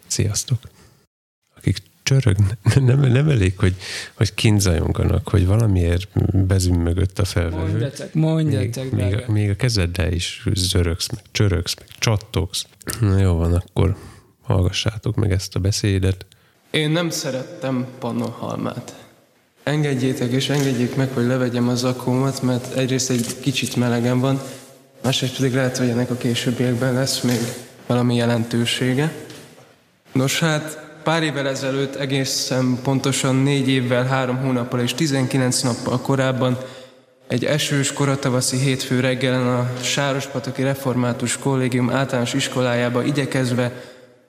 Sziasztok. Csörögnek, <laughs> nem, nem elég, hogy, hogy kínzajongjanak, hogy valamiért bezümmögött a felvevő. Mondjatok, mondjatok, még, még, a, még a kezeddel is zörögsz, meg csörögsz, meg csattogsz. Na jó van, akkor hallgassátok meg ezt a beszédet. Én nem szerettem pannonhalmát. Engedjétek és engedjék meg, hogy levegyem a zakómat, mert egyrészt egy kicsit melegem van, másrészt pedig lehet, hogy ennek a későbbiekben lesz még valami jelentősége. Nos hát, pár évvel ezelőtt egészen pontosan négy évvel, három hónappal és 19 nappal korábban egy esős koratavaszi hétfő reggelen a Sárospataki Református Kollégium általános iskolájába igyekezve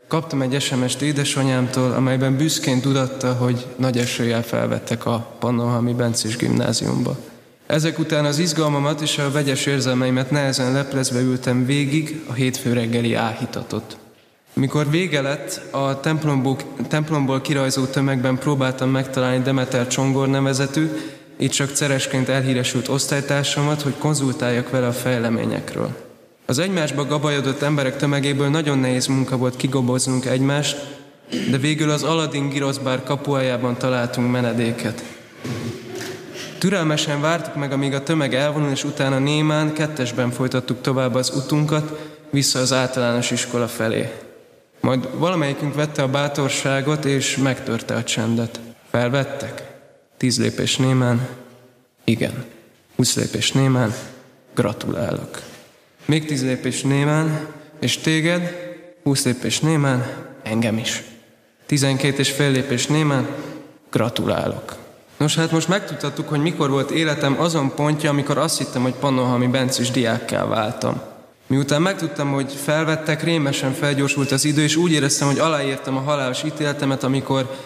Kaptam egy SMS-t édesanyámtól, amelyben büszkén tudatta, hogy nagy esőjel felvettek a Pannonhalmi Bencés gimnáziumba. Ezek után az izgalmamat és a vegyes érzelmeimet nehezen leplezve ültem végig a hétfő reggeli áhítatot. Mikor vége lett, a templomból, templomból kirajzó tömegben próbáltam megtalálni Demeter Csongor nevezetű, így csak ceresként elhíresült osztálytársamat, hogy konzultáljak vele a fejleményekről. Az egymásba gabajodott emberek tömegéből nagyon nehéz munka volt kigoboznunk egymást, de végül az Aladdin giroszbár kapuajában találtunk menedéket. Türelmesen vártuk meg, amíg a tömeg elvonul, és utána némán kettesben folytattuk tovább az utunkat, vissza az általános iskola felé. Majd valamelyikünk vette a bátorságot, és megtörte a csendet. Felvettek? Tíz lépés némán? Igen. Húsz lépés némán? Gratulálok. Még tíz lépés némán, és téged, húsz lépés némán, engem is. Tizenkét és fél lépés némán, gratulálok. Nos, hát most megtudhattuk, hogy mikor volt életem azon pontja, amikor azt hittem, hogy Pannonhalmi Bencis diákká váltam. Miután megtudtam, hogy felvettek, rémesen felgyorsult az idő, és úgy éreztem, hogy aláírtam a halálos ítéletemet, amikor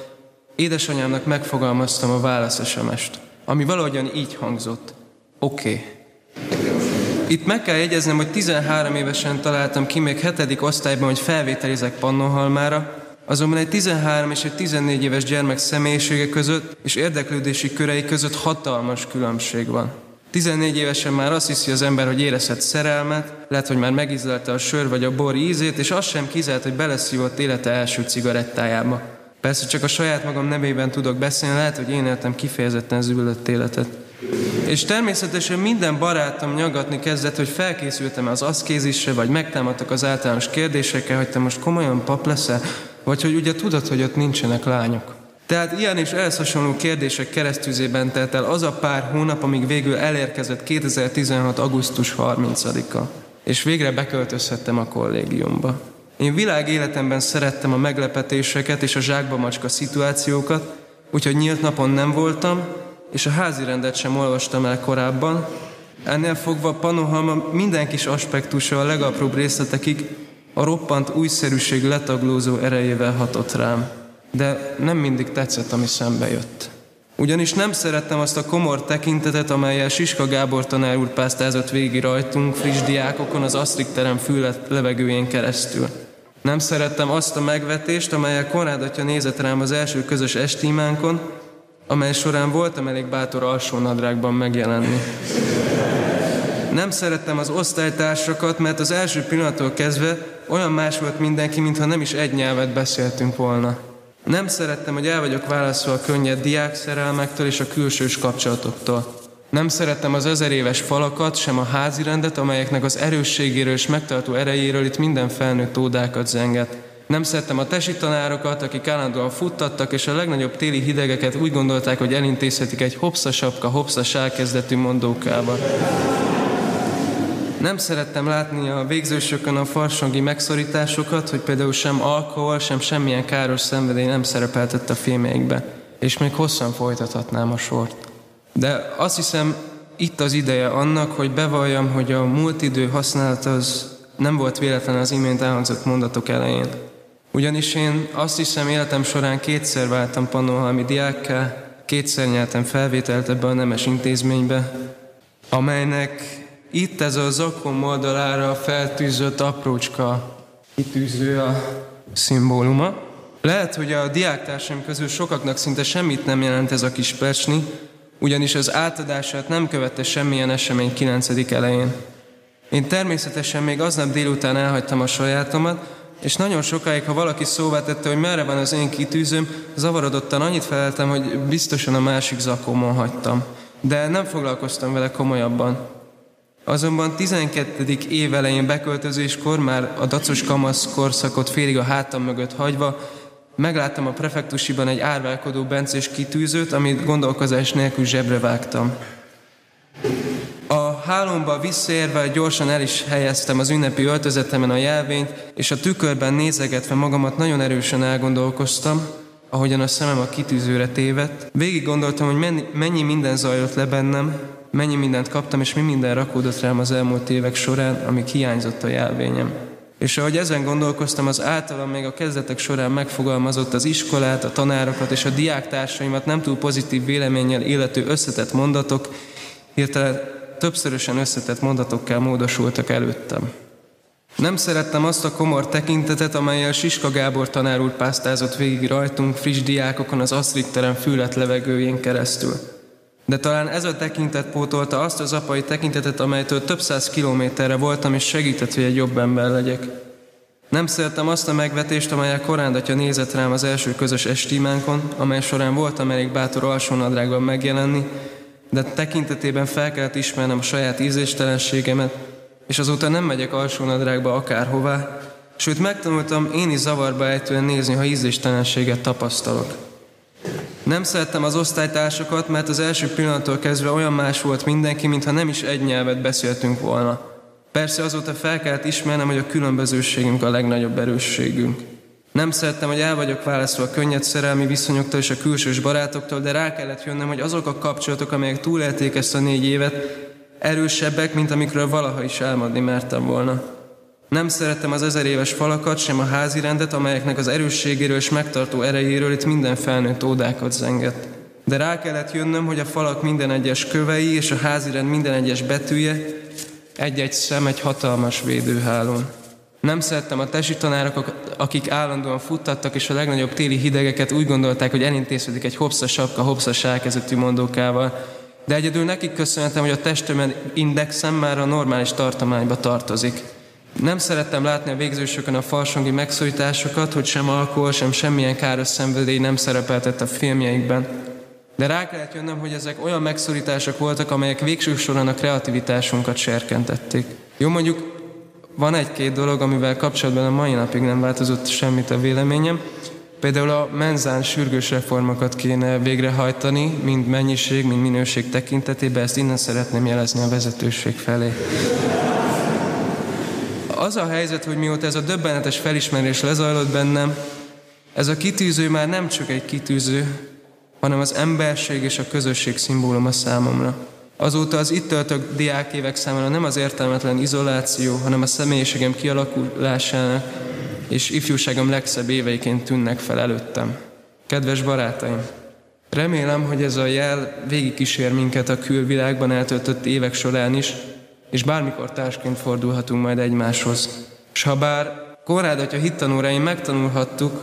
édesanyámnak megfogalmaztam a válasz sms ami valahogyan így hangzott. Oké. Okay. Itt meg kell jegyeznem, hogy 13 évesen találtam ki még hetedik osztályban, hogy felvételizek Pannonhalmára, azonban egy 13 és egy 14 éves gyermek személyisége között és érdeklődési körei között hatalmas különbség van. 14 évesen már azt hiszi az ember, hogy érezhet szerelmet, lehet, hogy már megizlelte a sör vagy a bor ízét, és az sem kizárt, hogy beleszívott élete első cigarettájába. Persze csak a saját magam nevében tudok beszélni, lehet, hogy én éltem kifejezetten zűlött életet. És természetesen minden barátom nyagatni kezdett, hogy felkészültem az aszkézisre, vagy megtámadtak az általános kérdésekkel, hogy te most komolyan pap leszel, vagy hogy ugye tudod, hogy ott nincsenek lányok. Tehát ilyen és ehhez hasonló kérdések keresztüzében telt el az a pár hónap, amíg végül elérkezett 2016. augusztus 30-a. És végre beköltözhettem a kollégiumba. Én világ életemben szerettem a meglepetéseket és a zsákba macska szituációkat, úgyhogy nyílt napon nem voltam, és a házi rendet sem olvastam el korábban. Ennél fogva Panohama minden kis aspektusa a legapróbb részletekig a roppant újszerűség letaglózó erejével hatott rám. De nem mindig tetszett, ami szembe jött. Ugyanis nem szerettem azt a komor tekintetet, amelyel Siska Gábor tanár úr pásztázott végig rajtunk, friss diákokon az Asztrik terem füllet levegőjén keresztül. Nem szerettem azt a megvetést, amelyel Konrád atya nézett rám az első közös estímánkon, amely során voltam elég bátor alsó nadrágban megjelenni. Nem szerettem az osztálytársakat, mert az első pillanattól kezdve olyan más volt mindenki, mintha nem is egy nyelvet beszéltünk volna. Nem szerettem, hogy el vagyok válaszolva a könnyed diák szerelmektől és a külsős kapcsolatoktól. Nem szerettem az ezer éves falakat, sem a házi rendet, amelyeknek az erősségéről és megtartó erejéről itt minden felnőtt ódákat zenget. Nem szerettem a tesi tanárokat, akik állandóan futtattak, és a legnagyobb téli hidegeket úgy gondolták, hogy elintézhetik egy hopsza sapka, hopsza sálkezdetű mondókával. Nem szerettem látni a végzősökön a farsongi megszorításokat, hogy például sem alkohol, sem semmilyen káros szenvedély nem szerepeltett a filmjeikbe. És még hosszan folytathatnám a sort. De azt hiszem, itt az ideje annak, hogy bevalljam, hogy a múlt idő használat az nem volt véletlen az imént elhangzott mondatok elején. Ugyanis én azt hiszem, életem során kétszer váltam pannonhalmi diákká, kétszer nyertem felvételt ebbe a nemes intézménybe, amelynek itt ez a zakon oldalára feltűzött aprócska kitűző a szimbóluma. Lehet, hogy a diáktársaim közül sokaknak szinte semmit nem jelent ez a kis percsni, ugyanis az átadását nem követte semmilyen esemény 9. elején. Én természetesen még aznap délután elhagytam a sajátomat, és nagyon sokáig, ha valaki szóvá tette, hogy merre van az én kitűzőm, zavarodottan annyit feleltem, hogy biztosan a másik zakómon hagytam. De nem foglalkoztam vele komolyabban. Azonban 12. év elején beköltözéskor, már a dacos kamasz korszakot félig a hátam mögött hagyva, megláttam a prefektusiban egy árválkodó bencés kitűzőt, amit gondolkozás nélkül zsebre vágtam. A hálomba visszaérve gyorsan el is helyeztem az ünnepi öltözetemen a jelvényt, és a tükörben nézegetve magamat nagyon erősen elgondolkoztam, ahogyan a szemem a kitűzőre tévedt. Végig gondoltam, hogy mennyi minden zajlott le bennem, mennyi mindent kaptam, és mi minden rakódott rám az elmúlt évek során, amik hiányzott a jelvényem. És ahogy ezen gondolkoztam, az általam még a kezdetek során megfogalmazott az iskolát, a tanárokat és a diáktársaimat nem túl pozitív véleménnyel illető összetett mondatok, hirtelen többszörösen összetett mondatokká módosultak előttem. Nem szerettem azt a komor tekintetet, amelyel Siska Gábor tanár úr pásztázott végig rajtunk friss diákokon az Asztrik terem fűlet levegőjén keresztül. De talán ez a tekintet pótolta azt az apai tekintetet, amelytől több száz kilométerre voltam, és segített, hogy egy jobb ember legyek. Nem szerettem azt a megvetést, amelyel korándatja nézett rám az első közös estímánkon, amely során voltam elég bátor alsónadrágban megjelenni, de tekintetében fel kellett ismernem a saját ízéstelenségemet, és azóta nem megyek alsónadrágba akárhová, sőt megtanultam én is zavarba ejtően nézni, ha ízéstelenséget tapasztalok. Nem szerettem az osztálytársakat, mert az első pillanattól kezdve olyan más volt mindenki, mintha nem is egy nyelvet beszéltünk volna. Persze azóta fel kellett ismernem, hogy a különbözőségünk a legnagyobb erősségünk. Nem szerettem, hogy el vagyok választva a könnyed szerelmi viszonyoktól és a külsős barátoktól, de rá kellett jönnöm, hogy azok a kapcsolatok, amelyek túlélték ezt a négy évet, erősebbek, mint amikről valaha is álmodni mertem volna. Nem szerettem az ezer éves falakat, sem a házi rendet, amelyeknek az erősségéről és megtartó erejéről itt minden felnőtt ódákat zengett. De rá kellett jönnöm, hogy a falak minden egyes kövei és a házi rend minden egyes betűje egy-egy szem egy hatalmas védőhálón. Nem szerettem a tesi tanárokat, akik állandóan futtattak, és a legnagyobb téli hidegeket úgy gondolták, hogy elintézhetik egy hopsza sapka, hopsza sálkezetű mondókával. De egyedül nekik köszönhetem, hogy a testtömeg indexem már a normális tartományba tartozik. Nem szerettem látni a végzősökön a farsongi megszólításokat, hogy sem alkohol, sem semmilyen káros szenvedély nem szerepeltett a filmjeikben. De rá kellett jönnöm, hogy ezek olyan megszorítások voltak, amelyek végső soron a kreativitásunkat serkentették. Jó, mondjuk van egy-két dolog, amivel kapcsolatban a mai napig nem változott semmit a véleményem. Például a menzán sürgős reformokat kéne végrehajtani, mind mennyiség, mind minőség tekintetében, ezt innen szeretném jelezni a vezetőség felé. Az a helyzet, hogy mióta ez a döbbenetes felismerés lezajlott bennem, ez a kitűző már nem csak egy kitűző, hanem az emberség és a közösség szimbóluma számomra. Azóta az itt töltött diákévek számára nem az értelmetlen izoláció, hanem a személyiségem kialakulásának és ifjúságom legszebb éveiként tűnnek fel előttem. Kedves barátaim! Remélem, hogy ez a jel végigkísér minket a külvilágban eltöltött évek során is, és bármikor társként fordulhatunk majd egymáshoz. És ha bár Konrád atya hittanórain megtanulhattuk,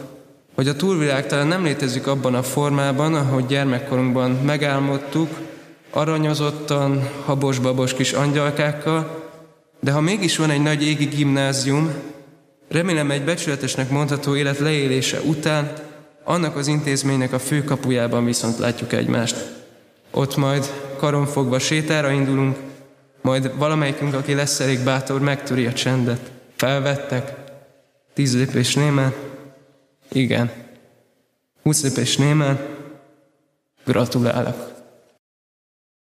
hogy a túlvilág talán nem létezik abban a formában, ahogy gyermekkorunkban megálmodtuk, aranyozottan, habos-babos kis angyalkákkal, de ha mégis van egy nagy égi gimnázium, remélem egy becsületesnek mondható élet leélése után, annak az intézménynek a főkapujában viszont látjuk egymást. Ott majd karonfogva sétára indulunk, majd valamelyikünk, aki lesz elég bátor, megtöri a csendet. Felvettek, tíz lépés némán, igen. Húsz lépés némán, gratulálok.